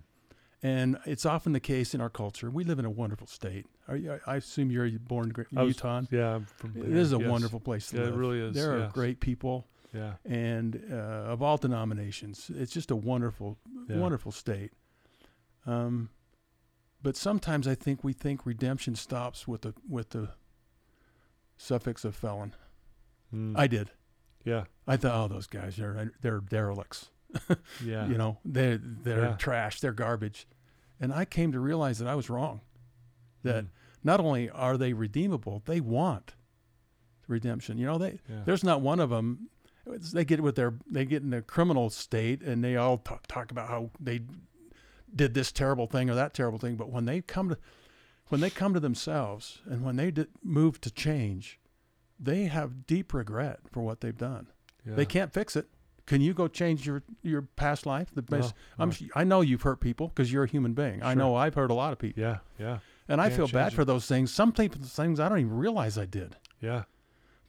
And it's often the case in our culture. We live in a wonderful state. Are you, I assume you're born in I was- Utah. Yeah, I'm from It is a yes. wonderful place to Yeah, it really is, There are great people Yeah, and uh, of all denominations. It's just a wonderful, Yeah. wonderful state. Um, but sometimes I think we think redemption stops with the with the suffix of felon. Mm. I did. yeah, I thought, oh, those guys are they're derelicts. yeah. You know, they're they're Yeah. trash. They're garbage. And I came to realize that I was wrong. That Mm. not only are they redeemable, they want redemption. You know, they yeah. there's not one of them. They get with their they get in the criminal state and they all talk, talk about how they did this terrible thing or that terrible thing. But when they come to when they come to themselves and when they d- move to change, they have deep regret for what they've done. yeah. They can't fix it. Can you go change your your past life? The No, best, I'm no. s- I know you've hurt people because you're a human being. I know I've hurt a lot of people, Yeah, yeah, and I Can't feel bad change for those things. Some people things I don't even realize I did. yeah,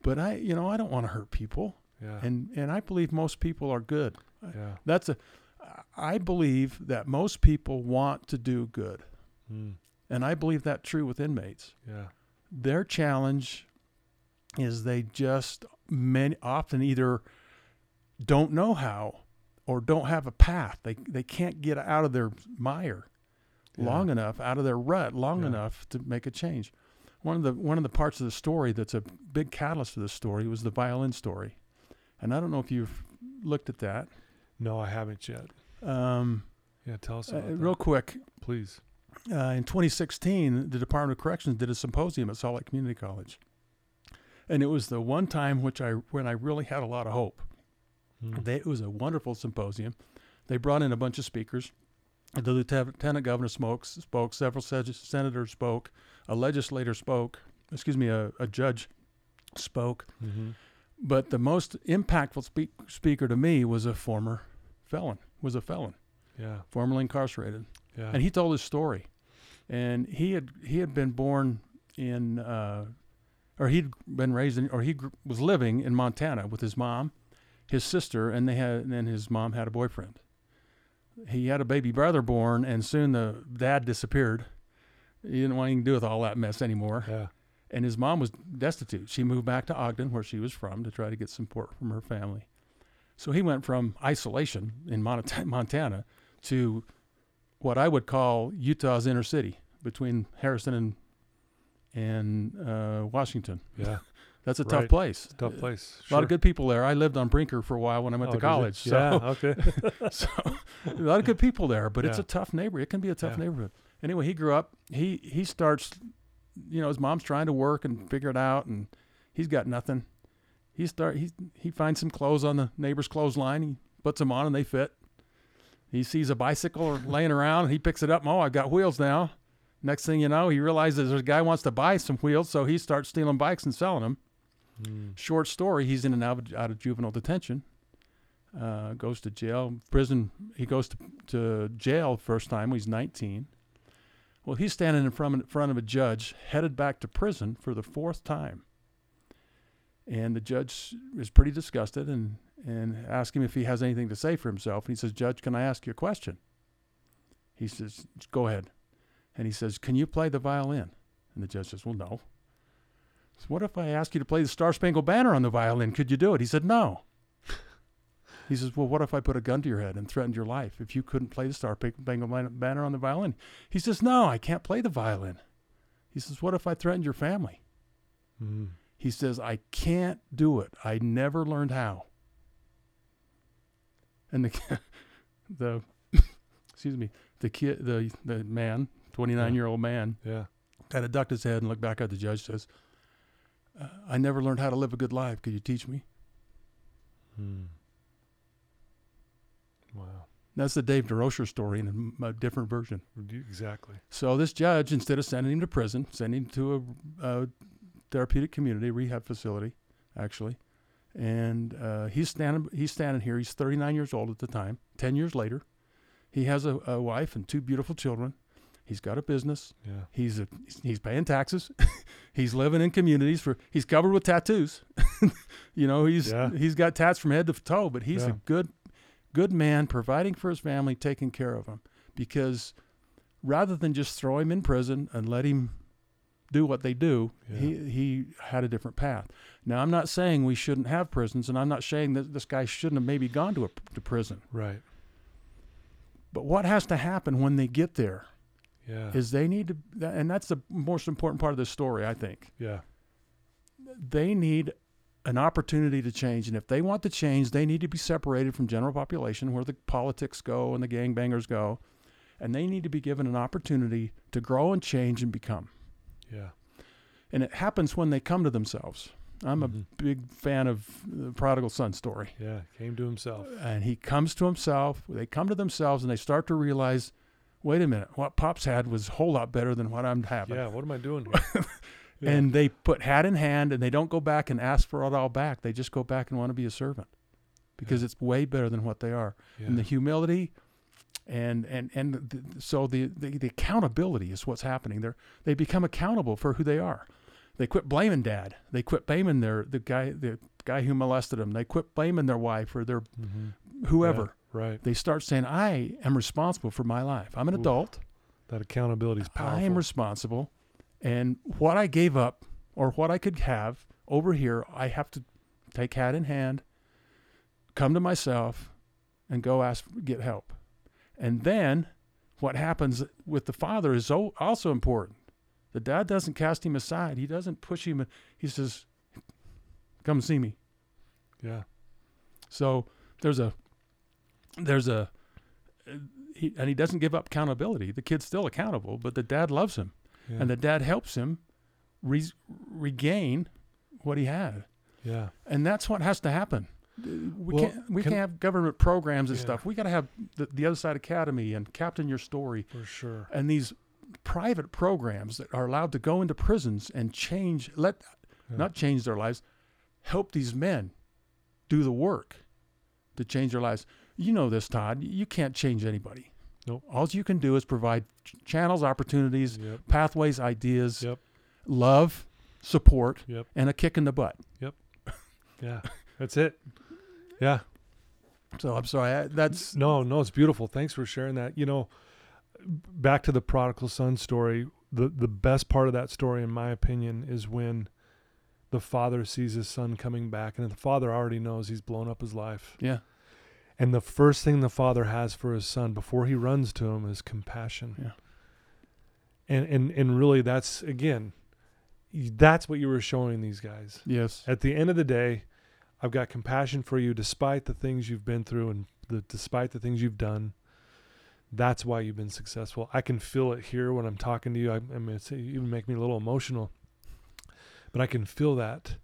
But I, you know, I don't want to hurt people yeah, and and I believe most people are good. yeah. That's a I believe that most people want to do good. Mm. And I believe that true with inmates. Yeah, Their challenge is they just many often either don't know how or don't have a path. They they can't get out of their mire Yeah. long enough, out of their rut long Yeah. enough to make a change. One of the one of the parts of the story that's a big catalyst to the story was the violin story. And I don't know if you've looked at that. No, I haven't yet. Um, Yeah, tell us uh, real quick, please. uh, in 2016, the Department of Corrections did a symposium at Salt Lake Community College, and it was the one time which I when I really had a lot of hope. Mm. They, it was a wonderful symposium. They brought in a bunch of speakers. The lieutenant governor spoke, spoke several se- senators spoke, a legislator spoke, excuse me, a, a judge spoke. hmm But the most impactful speak, speaker to me was a former felon, was a felon, Yeah, formerly incarcerated yeah, and he told his story and he had he had been born in uh, or he'd been raised in or he gr- was living in Montana with his mom his sister and they had and then his mom had a boyfriend he had a baby brother born and soon the dad disappeared he didn't want anything to do with all that mess anymore yeah, and his mom was destitute. She moved back to Ogden, where she was from, to try to get support from her family. So he went from isolation in Monta- Montana to what I would call Utah's inner city between Harrison and and uh, Washington. yeah. That's a Right. tough place. Tough place. A lot of good people there. I lived on Brinker for a while when I went Oh, to college. So, Yeah, okay. so a lot of good people there, but it's a tough neighborhood. It can be a tough Yeah. neighborhood. Anyway, he grew up. He he starts, you know, his mom's trying to work and figure it out, and he's got nothing. He start he he finds some clothes on the neighbor's clothesline. He puts them on and they fit. He sees a bicycle laying around. He picks it up. Oh, I've got wheels now. Next thing you know, he realizes there's a guy wants to buy some wheels, so he starts stealing bikes and selling them Mm. short story he's in and out of, out of juvenile detention uh, goes to jail prison he goes to, to jail first time when he's 19 well he's standing in front, in front of a judge headed back to prison for the fourth time. And the judge is pretty disgusted and, and asks him if he has anything to say for himself. And he says judge can i ask you a question? He says go ahead. And he says can you play the violin? And the judge says well no so what if I asked you to play the Star Spangled Banner on the violin? Could you do it? He said, no. he says, well, what if I put a gun to your head and threatened your life if you couldn't play the Star Spangled Banner on the violin? He says, no, I can't play the violin. He says, what if I threatened your family? Mm. He says, I can't do it. I never learned how. and the the excuse me the kid the the man 29 year old man Yeah. kind of ducked his head and looked back at the judge says uh, i never learned how to live a good life could you teach me Hmm. Wow. that's the dave Durocher story in a, a different version Exactly. so this judge instead of sending him to prison sending him to a, a therapeutic community rehab facility actually and uh, he's standing he's standing here he's 39 years old at the time 10 years later he has a, a wife and two beautiful children he's got a business Yeah. He's a, he's paying taxes. he's living in communities for he's covered with tattoos. you know, he's Yeah. he's got tats from head to toe, but he's a good good man providing for his family, taking care of them. Because rather than just throw him in prison and let him do what they do, Yeah. he he had a different path. Now, I'm not saying we shouldn't have prisons, and I'm not saying that this guy shouldn't have maybe gone to a to prison. Right. But what has to happen when they get there Yeah. is they need to, and that's the most important part of this story, I think. yeah. they need an opportunity to change. And if they want to change, they need to be separated from general population where the politics go and the gangbangers go. And they need to be given an opportunity to grow and change and become. Yeah. And it happens when they come to themselves. I'm Mhm. a big fan of the prodigal son story. Yeah. Came to himself. And he comes to himself. They come to themselves and they start to realize, wait a minute, what Pops had was a whole lot better than what I'm having. Yeah. What am I doing here? Yeah. And they put hat in hand and they don't go back and ask for it all back. They just go back and want to be a servant because Yeah. it's way better than what they are. yeah. And the humility and and and the, so the, the the accountability is what's happening. They they become accountable for who they are. They quit blaming dad. They quit blaming their the guy the guy who molested them. They quit blaming their wife or their Mhm. whoever. Right. They start saying, "I am responsible for my life. I'm an Ooh, adult. That accountability is powerful. I am responsible, and what I gave up or what I could have over here, I have to take hat in hand, come to myself, and go ask get help. And then, what happens with the father is also important. The dad doesn't cast him aside. He doesn't push him. He says, "Come see me." yeah. So there's a there's a he, and he doesn't give up accountability. The kid's still accountable, but the dad loves him, Yeah. and the dad helps him re- regain what he had, yeah. and that's what has to happen. We Well, can't we can- can't have government programs and Yeah. stuff. We got to have the, the other side academy and Captain Your Story For sure. and these private programs that are allowed to go into prisons and change let Yeah. not change their lives, help these men do the work to change their lives. You know this, Todd. You can't change anybody. Nope. All you can do is provide ch- channels, opportunities, Yep. pathways, ideas, Yep. love, support, Yep. and a kick in the butt. Yep. yeah. That's it. Yeah. So I'm sorry. I, that's No, no, it's beautiful. Thanks for sharing that. You know, back to the prodigal son story, the the best part of that story in my opinion is when the father sees his son coming back and the father already knows he's blown up his life. yeah, And the first thing the father has for his son before he runs to him is compassion. Yeah. And and and really that's again that's what you were showing these guys. yes, At the end of the day, I've got compassion for you despite the things you've been through and the, despite the things you've done. That's why you've been successful. I can feel it here when I'm talking to you. I, I mean, it's even make me a little emotional, but I can feel that.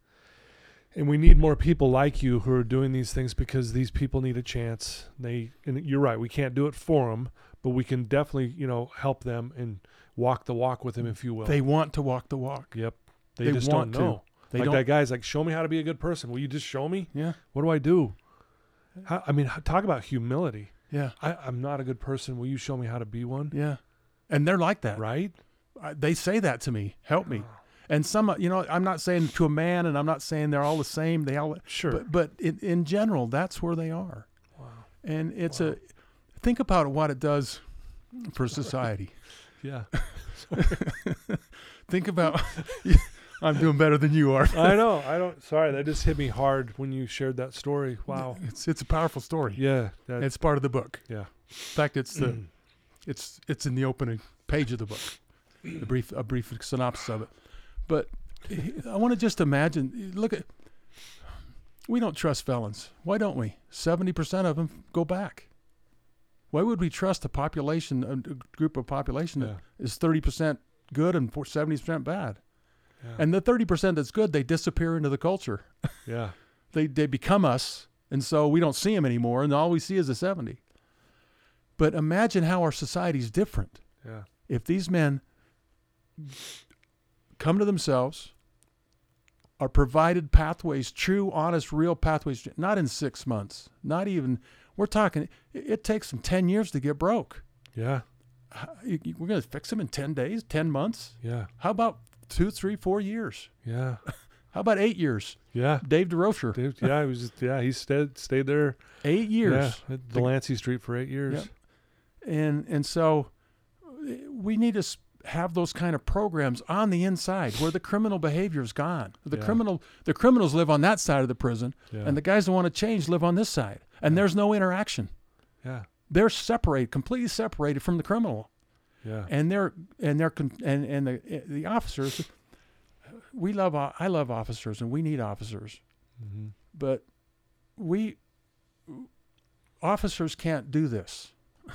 And we need more people like you who are doing these things because these people need a chance. They, and you're right, we can't do it for them, but we can definitely, you know, help them and walk the walk with them, if you will. they want to walk the walk. yep. They, they just want don't to. know. They like don't. that guy's like, show me how to be a good person. Will you just show me? yeah, What do I do? How, I mean, talk about humility. yeah, I, I'm not a good person. Will you show me how to be one? yeah. And they're like that. Right? I- They say that to me. Help me. Ah. And some, you know, I'm not saying to a man, and I'm not saying they're all the same. They all, Sure. but but in, in general, that's where they are. wow. And it's Wow. a think about what it does for society. Yeah. think about. I'm doing better than you are. I know. I don't. Sorry, that just hit me hard when you shared that story. Wow. It's it's a powerful story. Yeah. That, It's part of the book. Yeah. In fact, it's the mm. it's it's in the opening page of the book. A brief a brief synopsis of it. But I want to just imagine. Look at We don't trust felons. Why don't we? 70% of them go back. Why would we trust a population, a group of population Yeah. that is 30% good and 70% bad? Yeah. And the 30% that's good, they disappear into the culture. yeah. They, they become us. And so we don't see them anymore. And all we see is a 70. But imagine how our society is different Yeah. if these men come to themselves, are provided pathways, true, honest, real pathways, not in six months, not even, we're talking, it, it takes them 10 years to get broke. Yeah. You- you- We're going to fix them in 10 days, 10 months? Yeah. How about two, three, four years? Yeah. How about eight years? Yeah. Dave Durocher, Dude, yeah, he was just, yeah, he stayed stayed there. eight years. Yeah, at Delancey Street for eight years. Yep. and and so we need to s- have those kind of programs on the inside where the criminal behavior is gone. The Yeah. criminal the criminals live on that side of the prison, Yeah. and the guys that want to change live on this side, and there's no interaction. yeah. They're separated, completely separated from the criminal, Yeah. and they're and they're and and the the officers. We love I love officers, and we need officers hmm but we officers can't do this.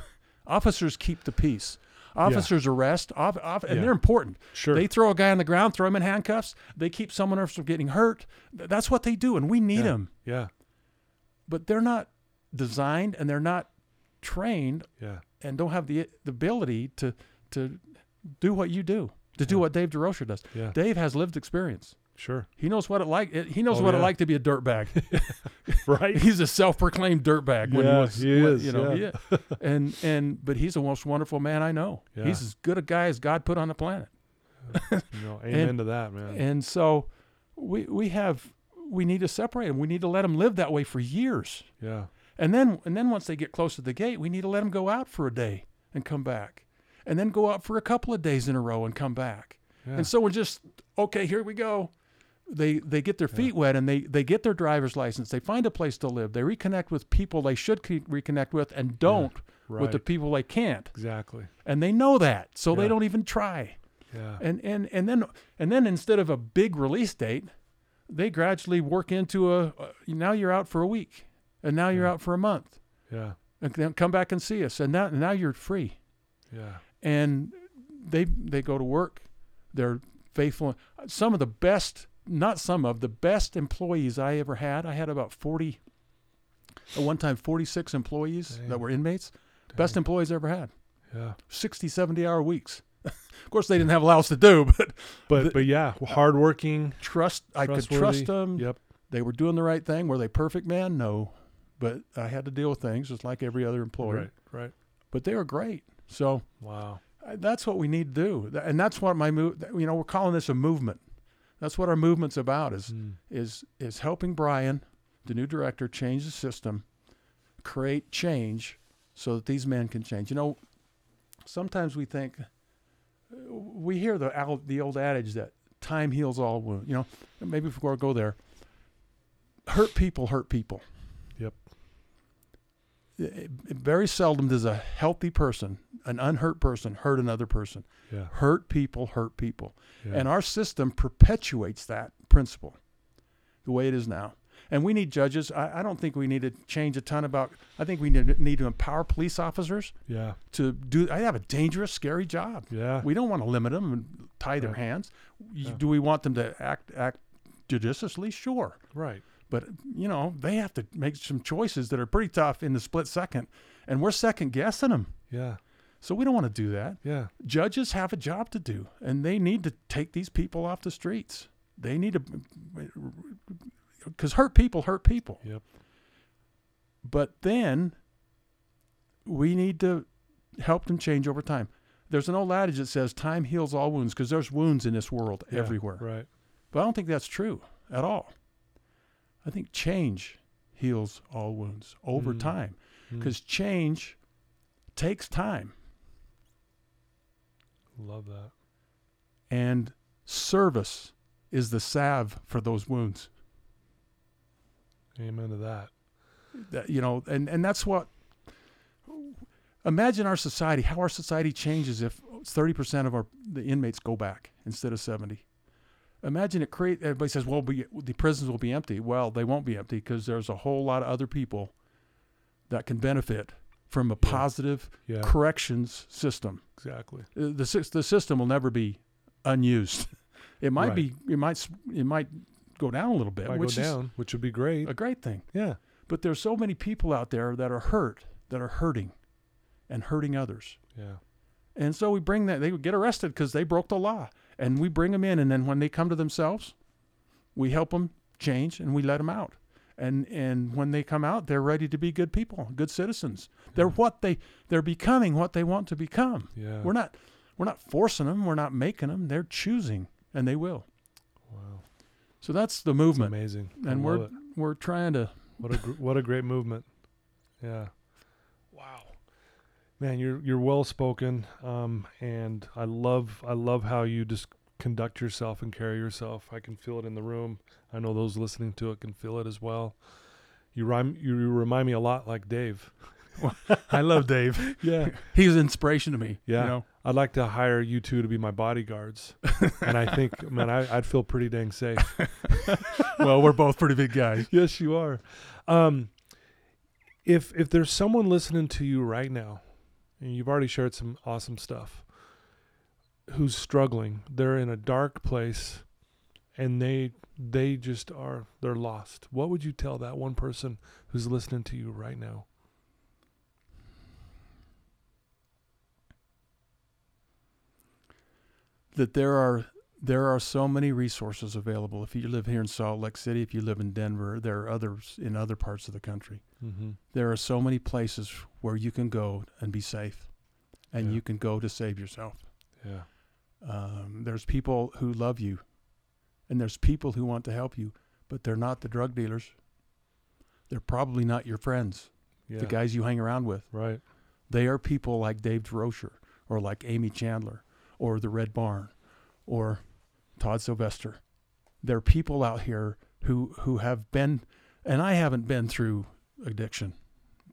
officers keep the peace. Officers arrest, off, off, and Yeah. they're important. Sure. They throw a guy on the ground, throw him in handcuffs. They keep someone else from getting hurt. That's what they do, and we need Yeah. them. yeah. But they're not designed, and they're not trained, Yeah. and don't have the, the ability to to do what you do, to do what Dave Durocher does. Yeah. Dave has lived experience. Sure. He knows what it like. Eh, he knows Oh, what it like to be a dirtbag. Right. he's a self-proclaimed dirtbag when he was, he when- is, you know, yeah. yeah. and and but he's the most wonderful man I know. Yeah. He's as good a guy as God put on the planet. no, amen to that, man. And so we we have we need to separate them. We need to let them live that way for years. yeah. And then and then once they get close to the gate, we need to let them go out for a day and come back. And then go out for a couple of days in a row and come back. Yeah. And so we're just okay, here we go. They they get their feet wet and they they get their driver's license. They find a place to live. They reconnect with people they should reconnect with and don't right. with the people they can't. exactly. And they know that. So Yeah. they don't even try. Yeah. And and and then and then instead of a big release date, they gradually work into a, a now you're out for a week. And now you're Yeah. out for a month. Yeah. And then come back and see us. And now now you're free Yeah. and they they go to work. They're faithful. Some of the best, not some of the best employees I ever had. I had about forty, at one time forty six employees Dang. that were inmates. Best employees I ever had. Yeah. 60, 70 hour weeks. of course, they didn't have a lot else to do, but But The- but yeah, hardworking. trust. I could trust them. Yep. They were doing the right thing. Were they perfect, man? No, but I had to deal with things just like every other employee. Right. Right. But they were great. So Wow. That's what we need to do, and that's what my move. You know, we're calling this a movement. That's what our movement's about. Is Mm. is is helping Brian, the new director, change the system, create change, so that these men can change. You know, sometimes we think we hear the the old adage that time heals all wounds. You know, maybe before I go there, hurt people hurt people. Yep. It- it- very seldom does a healthy person, an unhurt person, hurt another person. Yeah. Hurt people hurt people. yeah. And our system perpetuates that principle the way it is now. And we need judges. I, I don't think we need to change a ton about, I think we need, need to empower police officers yeah. to do, I have a dangerous, scary job. Yeah. We don't want to limit them and tie their hands. Yeah. Do we want them to act, act judiciously? Sure. right. But, you know, they have to make some choices that are pretty tough in the split second. And we're second guessing them. Yeah. So we don't want to do that Yeah. judges have a job to do and they need to take these people off the streets they need to because hurt people hurt people Yep. but then we need to help them change over time there's an old adage that says time heals all wounds because there's wounds in this world Yeah, everywhere Right. but i don't think that's true at all i think change heals all wounds over Mm. time Mm. because change takes time love that. and service is the salve for those wounds Amen to that. that, you know and and that's what imagine our society how our society changes if 30% of our the inmates go back instead of 70 Imagine it create. Everybody says, "Well, we, the prisons will be empty." Well, they won't be empty because there's a whole lot of other people that can benefit from a positive Yeah. corrections system. Exactly. Uh, The the system will never be unused. It might Right. be. It might. It might go down a little bit, Might which go down, which would be great. a great thing. yeah. But there's so many people out there that are hurt, that are hurting, and hurting others. Yeah. And so we bring that. They would get arrested because they broke the law, and we bring them in. And then when they come to themselves, we help them change, and we let them out. And and when they come out, they're ready to be good people, good citizens. They're what they they're becoming what they want to become. Yeah. We're not we're not forcing them. We're not making them. They're choosing, and they will. wow. So that's the movement, amazing. I and love we're it. we're trying to. What a gr- what a great movement. Yeah. Man, you're you're well spoken, um, and I love I love how you just conduct yourself and carry yourself. I can feel it in the room. I know those listening to it can feel it as well. You rhyme you remind me a lot like Dave. I love Dave. Yeah. He's an inspiration to me. Yeah. You know? I'd like to hire you two to be my bodyguards, and I think, man, I, I'd feel pretty dang safe. well, we're both pretty big guys. yes, you are. Um, if if there's someone listening to you right now, and you've already shared some awesome stuff, who's struggling, they're in a dark place, and they they just are they're lost. What would you tell that one person who's listening to you right now? that there are there are so many resources available. If you live here in Salt Lake City, if you live in Denver, there are others in other parts of the country. Mm-hmm. There are so many places where you can go and be safe, and Yeah. you can go to save yourself. Yeah. Um, there's people who love you, and there's people who want to help you, but they're not the drug dealers. They're probably not your friends, Yeah. the guys you hang around with. Right. They are people like Dave Durocher or like Amy Chandler or the Red Barn or Todd Sylvester. There are people out here who who have been and I haven't been through addiction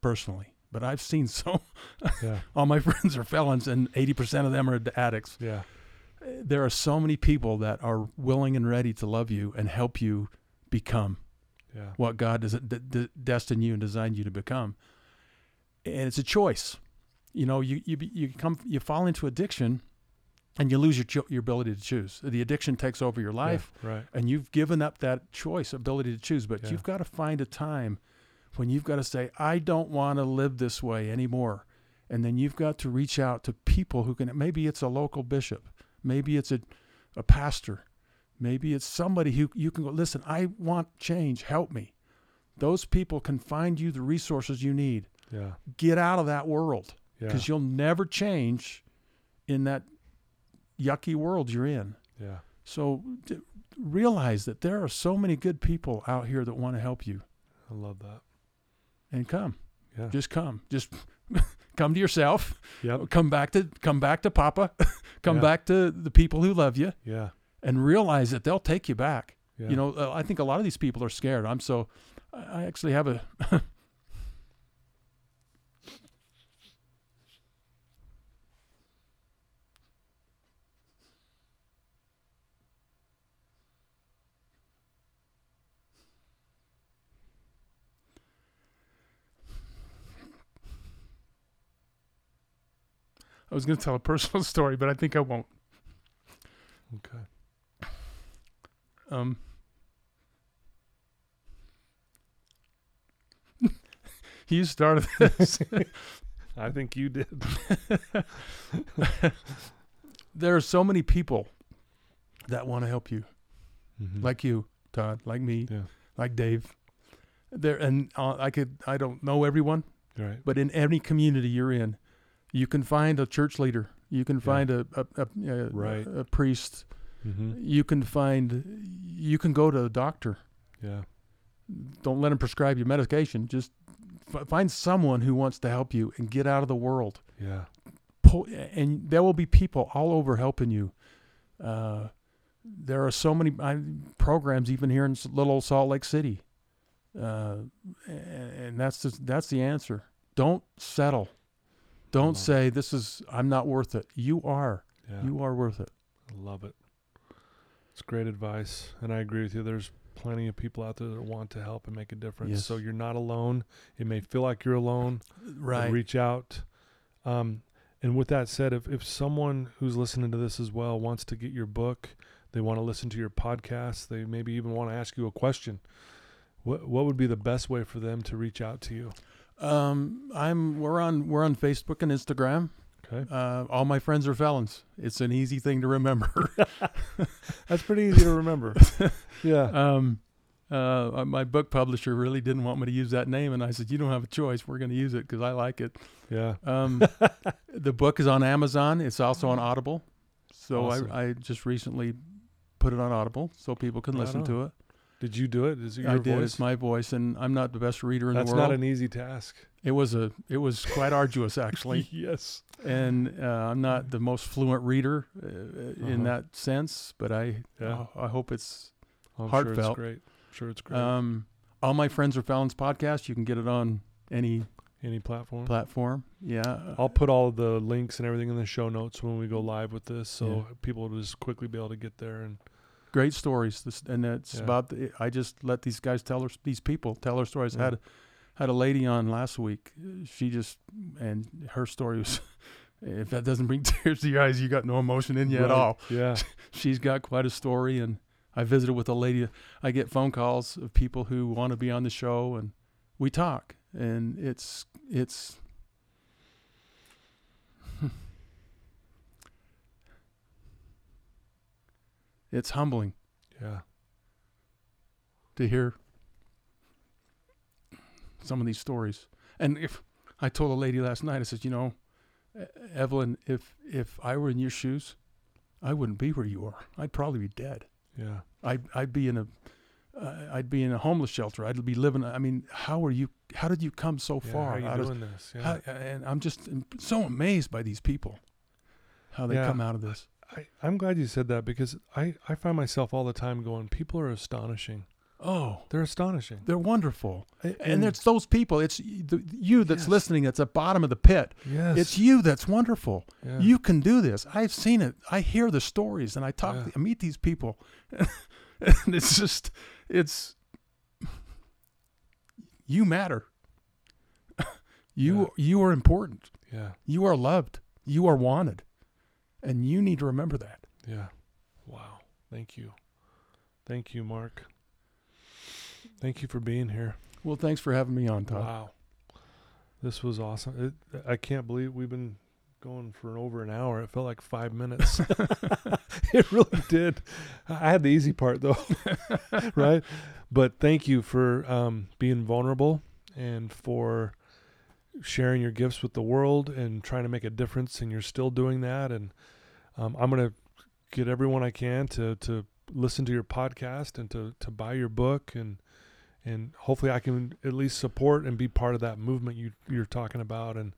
personally, but I've seen so Yeah. all my friends are felons and 80% of them are addicts. Yeah. There are so many people that are willing and ready to love you and help you become Yeah. what God has d- d- destined you and designed you to become. And it's a choice. You know, you you you come you fall into addiction, and you lose your cho- your ability to choose. The addiction takes over your life, Yeah. Right. and you've given up that choice, ability to choose. But Yeah. you've got to find a time when you've got to say, "I don't want to live this way anymore," and then you've got to reach out to people who can. Maybe it's a local bishop, maybe it's a a pastor, maybe it's somebody who you can go. Listen, I want change. Help me. Those people can find you the resources you need. Yeah. Get out of that world Yeah. because you'll never change in that yucky world you're in. Yeah. So d- realize that there are so many good people out here that want to help you I love that. and come. Yeah. Just come. Just come to yourself. Yep. Come back to come back to Papa. come Yeah. back to the people who love you Yeah. and realize that they'll take you back. Yeah. You know, uh, I think a lot of these people are scared. I'm so I I actually have a I was going to tell a personal story, but I think I won't. Okay. Um, you started this. I think you did. there are so many people that want to help you, Mhm. like you, Todd, like me, Yeah. like Dave. There and uh, I could I don't know everyone, right. but in any community you're in, you can find a church leader. You can Yeah. find a a, a, a, Right. a priest. Mm-hmm. You can find. You can go to a doctor. Yeah. don't let them prescribe you medication. Just f- find someone who wants to help you and get out of the world. Yeah. Pull, and there will be people all over helping you. Uh, there are so many I, programs even here in little old Salt Lake City, uh, and, and that's the, that's the answer. Don't settle. Don't say this is I'm not worth it. You are. Yeah. You are worth it. I love it. It's great advice, and I agree with you. There's plenty of people out there that want to help and make a difference. Yes. So you're not alone. It may feel like you're alone. Right. reach out. Um, and with that said, if, if someone who's listening to this as well wants to get your book, they want to listen to your podcast, they maybe even want to ask you a question, what what would be the best way for them to reach out to you? Um, I'm we're on we're on Facebook and Instagram. Okay. Uh, all my friends are felons. It's an easy thing to remember. That's pretty easy to remember. yeah. um, uh, my book publisher really didn't want me to use that name, and I said, "You don't have a choice. We're going to use it because I like it." Yeah. Um, the book is on Amazon. It's also on Audible. So Awesome. I, I just recently put it on Audible so people can Right listen on. to it. Did you do it? Is it your I did. voice? It's my voice, and I'm not the best reader in That's the world. That's not an easy task. it was a it was quite arduous actually, yes. and uh, I'm not the most fluent reader uh, Uh-huh. in that sense. But I Yeah. I hope it's I'm sure it's Heartfelt. great. I'm sure it's great. um, all my friends are felons podcast. You can get it on any Any platform. platform. Yeah, I'll put all the links and everything in the show notes when we go live with this, so Yeah. people will just quickly be able to get there. And great stories. This, and it's Yeah. about the, I just let these guys tell her these people tell their stories. Yeah. Had had a lady on last week. She just and her story was. If that doesn't bring tears to your eyes, you got no emotion in you at all. Yeah, She's got quite a story, and I visited with a lady. I get phone calls of people who want to be on the show, and we talk, and it's it's. It's humbling yeah, to hear some of these stories. And if I told a lady last night, I said, you know, Evelyn, if if I were in your shoes, I wouldn't be where you are. I'd probably be dead. yeah, I'd I'd be in a uh, I'd be in a homeless shelter. I'd be living. I mean, how are you? How did you come so yeah. far? How are you out of- doing this? Yeah, how- and I'm just so amazed by these people, how they Yeah. come out of this. I, I'm glad you said that because I I find myself all the time going, people are astonishing. Oh, They're astonishing. they're wonderful. A- And it's those people. It's the, you that's Yes. listening. That's at the bottom of the pit. yes, It's you that's wonderful. yeah. You can do this. I've seen it. I hear the stories, and I talk. Yeah. I meet these people, and it's just, it's. You matter. you Yeah. you are important. yeah, You are loved. You are wanted, and you need to remember that. yeah. Wow. Thank you, thank you, Mark. Thank you for being here. Well, thanks for having me on, Todd. Wow. This was awesome. It, I can't believe we've been going for over an hour. It felt like five minutes. it really did. I had the easy part though, right? But thank you for um, being vulnerable and for sharing your gifts with the world and trying to make a difference. And you're still doing that. And um, I'm gonna get everyone I can to to listen to your podcast and to to buy your book and and hopefully I can at least support and be part of that movement you you're talking about. And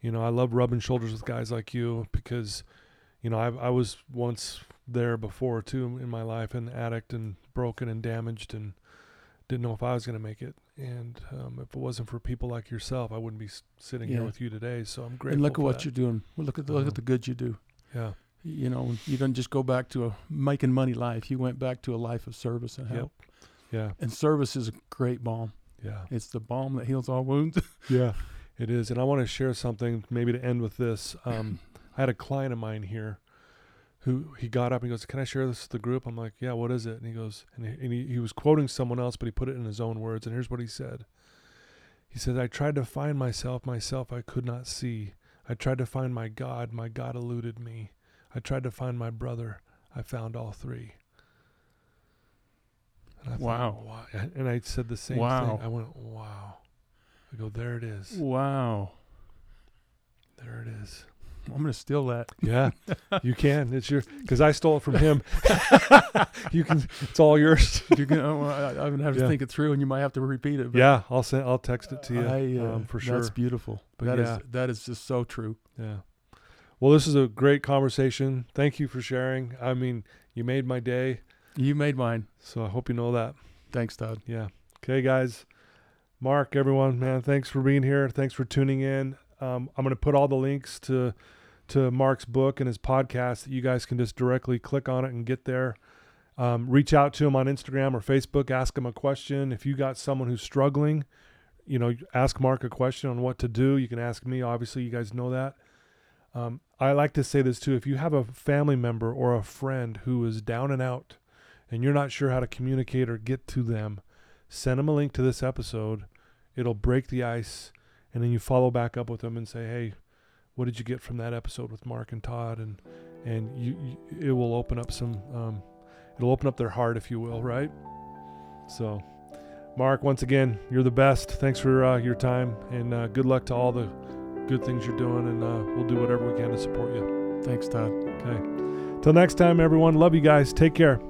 you know, I love rubbing shoulders with guys like you because you know I I was once there before too in my life, an addict and broken and damaged and didn't know if I was going to make it. And um, if it wasn't for people like yourself, I wouldn't be sitting here with you today. So I'm grateful. and look at what that. you're doing. Well, look at the, look Uh-huh. at the good you do. Yeah. You know, you don't just go back to a making money life. You went back to a life of service and Yep. help. Yeah. And service is a great balm. Yeah. It's the balm that heals all wounds. Yeah, it is. And I want to share something maybe to end with this. Um, I had a client of mine here who he got up and goes, Can I share this with the group? I'm like, Yeah, what is it? And he goes, and he, and he, he was quoting someone else, but he put it in his own words. And here's what he said He said, I tried to find myself, myself I could not see. I tried to find my God, my God eluded me. I tried to find my brother, I found all three. And I thought, Wow. "Wow." And I said the same Wow. thing. I went, Wow. I go, There it is. wow. There it is. I'm going to steal that. Yeah, you can. It's your because I stole it from him. you can. It's all yours. You're gonna, oh, I, I'm going to have to Yeah. think it through and you might have to repeat it. Yeah, I'll send. I'll text it to you I, uh, um, for sure. That's beautiful. But That is yeah. that is just so true. Yeah. Well, this is a great conversation. Thank you for sharing. I mean, you made my day. You made mine. So I hope you know that. Thanks, Todd. Yeah. Okay, guys. Mark, everyone, man, thanks for being here. Thanks for tuning in. Um, I'm going to put all the links to to Mark's book and his podcast that you guys can just directly click on it and get there. Um, reach out to him on Instagram or Facebook. Ask him a question. If you got someone who's struggling, you know, ask Mark a question on what to do. You can ask me. Obviously, you guys know that. Um, I like to say this too. If you have a family member or a friend who is down and out, and you're not sure how to communicate or get to them, send them a link to this episode. It'll break the ice, and then you follow back up with them and say, "Hey, what did you get from that episode with Mark and Todd?" And and you, you it will open up some, um, it'll open up their heart, if you will, right? So, Mark, once again, you're the best. Thanks for uh, your time, and uh, good luck to all the good things you're doing, and uh, we'll do whatever we can to support you. Thanks, Todd. Okay. Till next time, everyone. Love you guys. Take care.